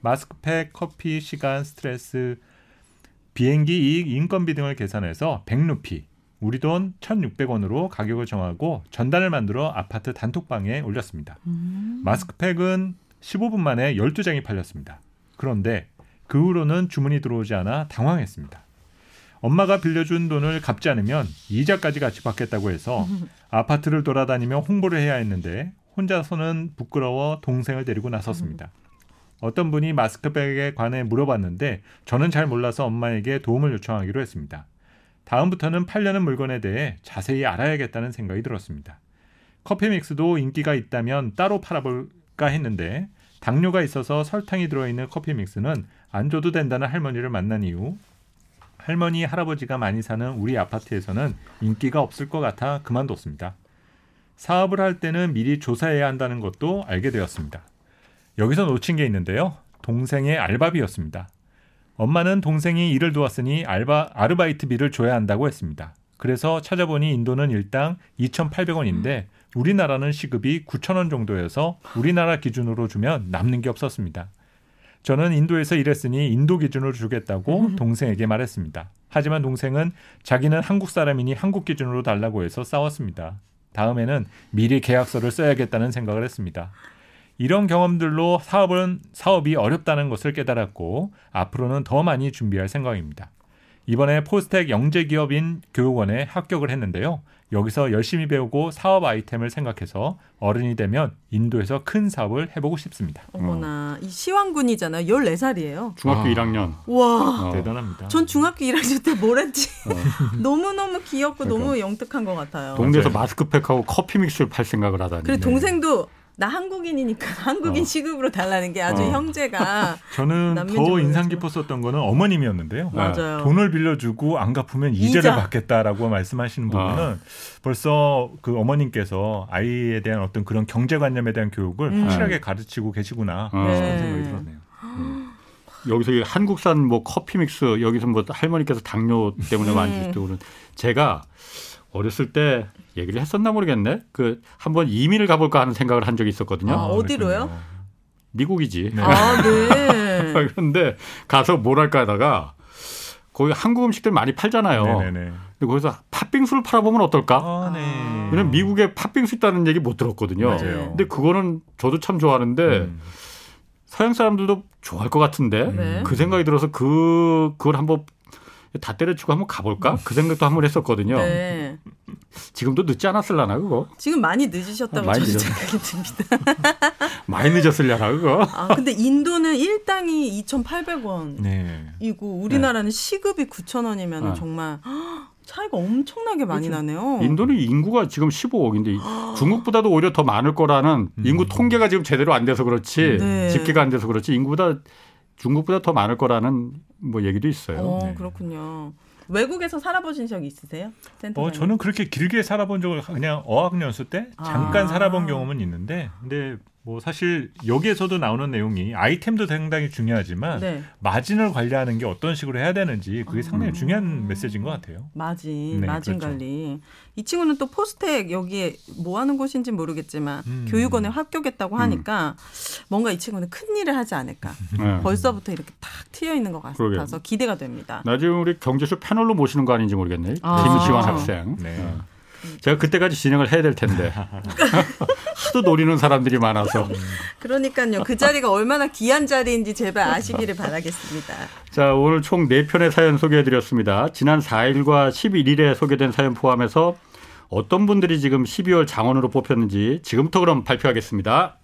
마스크팩, 커피, 시간, 스트레스, 비행기 이익, 인건비 등을 계산해서 100루피, 우리 돈 1,600원으로 가격을 정하고 전단을 만들어 아파트 단톡방에 올렸습니다. 음. 마스크팩은 15분 만에 12장이 팔렸습니다. 그런데 그 후로는 주문이 들어오지 않아 당황했습니다. 엄마가 빌려준 돈을 갚지 않으면 이자까지 같이 받겠다고 해서 [LAUGHS] 아파트를 돌아다니며 홍보를 해야 했는데 혼자서는 부끄러워 동생을 데리고 나섰습니다. 어떤 분이 마스크백에 관해 물어봤는데 저는 잘 몰라서 엄마에게 도움을 요청하기로 했습니다. 다음부터는 팔려는 물건에 대해 자세히 알아야겠다는 생각이 들었습니다. 커피 믹스도 인기가 있다면 따로 팔아볼까 했는데 당뇨가 있어서 설탕이 들어있는 커피 믹스는 안 줘도 된다는 할머니를 만난 이후 할머니 할아버지가 많이 사는 우리 아파트에서는 인기가 없을 것 같아 그만뒀습니다. 사업을 할 때는 미리 조사해야 한다는 것도 알게 되었습니다. 여기서 놓친 게 있는데요. 동생의 알바비였습니다. 엄마는 동생이 일을 도왔으니 알바 아르바이트비를 줘야 한다고 했습니다. 그래서 찾아보니 인도는 일당 2,800원인데 우리나라는 시급이 9,000원 정도여서 우리나라 기준으로 주면 남는 게 없었습니다. 저는 인도에서 일했으니 인도 기준으로 주겠다고 동생에게 말했습니다. 하지만 동생은 자기는 한국 사람이니 한국 기준으로 달라고 해서 싸웠습니다. 다음에는 미리 계약서를 써야겠다는 생각을 했습니다. 이런 경험들로 사업은 사업이 어렵다는 것을 깨달았고 앞으로는 더 많이 준비할 생각입니다. 이번에 포스텍 영재 기업인 교육원에 합격을 했는데요. 여기서 열심히 배우고 사업 아이템을 생각해서 어른이 되면 인도에서 큰 사업을 해보고 싶습니다. 어머나 이 시황군이잖아요. 14살이에요. 중학교 아. 1학년. 와. 어. 대단합니다. 전 중학교 1학년 때 뭘 했지? [LAUGHS] 너무너무 귀엽고 그러니까. 너무 영특한 것 같아요. 동네에서. 마스크팩하고 커피 믹스를 팔 생각을 하다니. 그리고 네. 동생도 나 한국인이니까 [LAUGHS] 한국인 어. 시급으로 달라는 게 아주 어. 형제가 [LAUGHS] 저는 더 인상 모르겠지만. 깊었었던 거는 어머님이었는데요. 맞아요. 돈을 빌려주고 안 갚으면 이자를 이자. 받겠다라고 말씀하시는 부분은 벌써 그 어머님께서 아이에 대한 어떤 그런 경제관념에 대한 교육을 음. 확실하게 가르치고 계시구나 어. 그런 네. 생각이 들었네요. 여기서 이 한국산 뭐 커피 믹스 여기서 뭐 할머니께서 당뇨 때문에 음. 많이 드시고 그런 제가 어렸을 때 얘기를 했었나 모르겠네. 그 한번 이민을 가볼까 하는 생각을 한 적이 있었거든요. 아, 어디로요? 미국이지. 네. [LAUGHS] 아, 네. [LAUGHS] 그런데 가서 뭘 할까 하다가 거기 한국 음식들 많이 팔잖아요. 네네네. 근데 거기서 팥빙수를 팔아보면 어떨까? 아, 네. 왜냐면 미국에 팥빙수 있다는 얘기 못 들었거든요. 맞아요. 근데 그거는 저도 참 좋아하는데 음. 서양 사람들도 좋아할 것 같은데 네. 그 생각이 들어서 그 그걸 한번 다 때려치고 한번 가볼까 그 생각도 한번 했었거든요. 네. 지금도 늦지 않았을라나 그거 지금 많이 늦으셨다고 많이 저는. 생각이 듭니다. [LAUGHS] 많이 늦었을려나 그거. 아, 근데 인도는 일당이 2,800원. 네. 이고 우리나라는 시급이 9,000원이면 네. 정말 [GASPS] 차이가 엄청나게 많이 그렇죠. 나네요. 인도는 인구가 지금 15억인데 [GASPS] 중국보다도 오히려 더 많을 거라는 인구 통계가 지금 제대로 안 돼서 그렇지 네. 집계가 안 돼서 그렇지 인구보다 중국보다 더 많을 거라는 뭐 얘기도 있어요. 어, 네. 그렇군요. 외국에서 살아보신 적 있으세요? 센터장님? 어, 저는 그렇게 길게 살아본 적을 그냥 어학연수 때 잠깐 아. 살아본 경험은 있는데, 근데 뭐 사실 여기에서도 나오는 내용이 아이템도 상당히 중요하지만 네. 마진을 관리하는 게 어떤 식으로 해야 되는지 그게 상당히 아. 중요한 메시지인 것 같아요. 마진, 네, 마진 그렇죠. 관리. 이 친구는 또 포스텍 여기에 뭐 하는 곳인지 모르겠지만 음. 교육원에 합격했다고 하니까 뭔가 이 친구는 큰 일을 하지 않을까. 네. 벌써부터 이렇게 탁 트여 있는 것 그러게요. 같아서 기대가 됩니다. 나중에 우리 경제쇼 패널로 모시는 거 아닌지 모르겠네. 아. 김시환 학생. 네. 어. 제가 그때까지 진행을 해야 될 텐데 [LAUGHS] 하도 노리는 사람들이 많아서. [LAUGHS] 그러니까요. 그 자리가 얼마나 귀한 자리인지 제발 아시기를 바라겠습니다. [LAUGHS] 자, 오늘 총 4편의 사연 소개해드렸습니다. 지난 4일과 11일에 소개된 사연 포함해서 어떤 분들이 지금 12월 장원으로 뽑혔는지 지금부터 그럼 발표하겠습니다.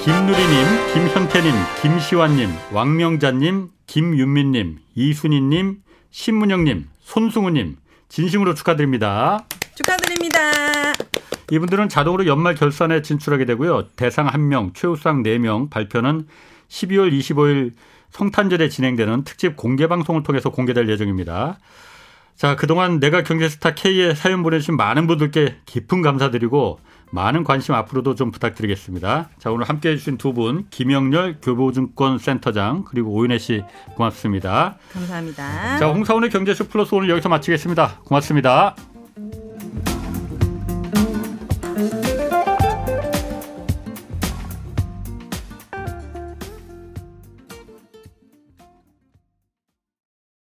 김누리님, 김현태님, 김시환님, 왕명자님, 김윤민님, 이순희님, 신문영님, 손승우님, 진심으로 축하드립니다. 축하드립니다. 이분들은 자동으로 연말 결산에 진출하게 되고요. 대상 1명, 최우상 4명 발표는 12월 25일 성탄절에 진행되는 특집 공개 방송을 통해서 공개될 예정입니다. 자, 그동안 내가 경제스타 K에 사연 보내주신 많은 분들께 깊은 감사드리고 많은 관심 앞으로도 좀 부탁드리겠습니다. 자, 오늘 함께 해주신 두 분, 김영렬 교보증권 센터장, 그리고 오윤혜 씨 고맙습니다. 감사합니다. 자, 홍사원의 경제쇼 플러스 오늘 여기서 마치겠습니다. 고맙습니다.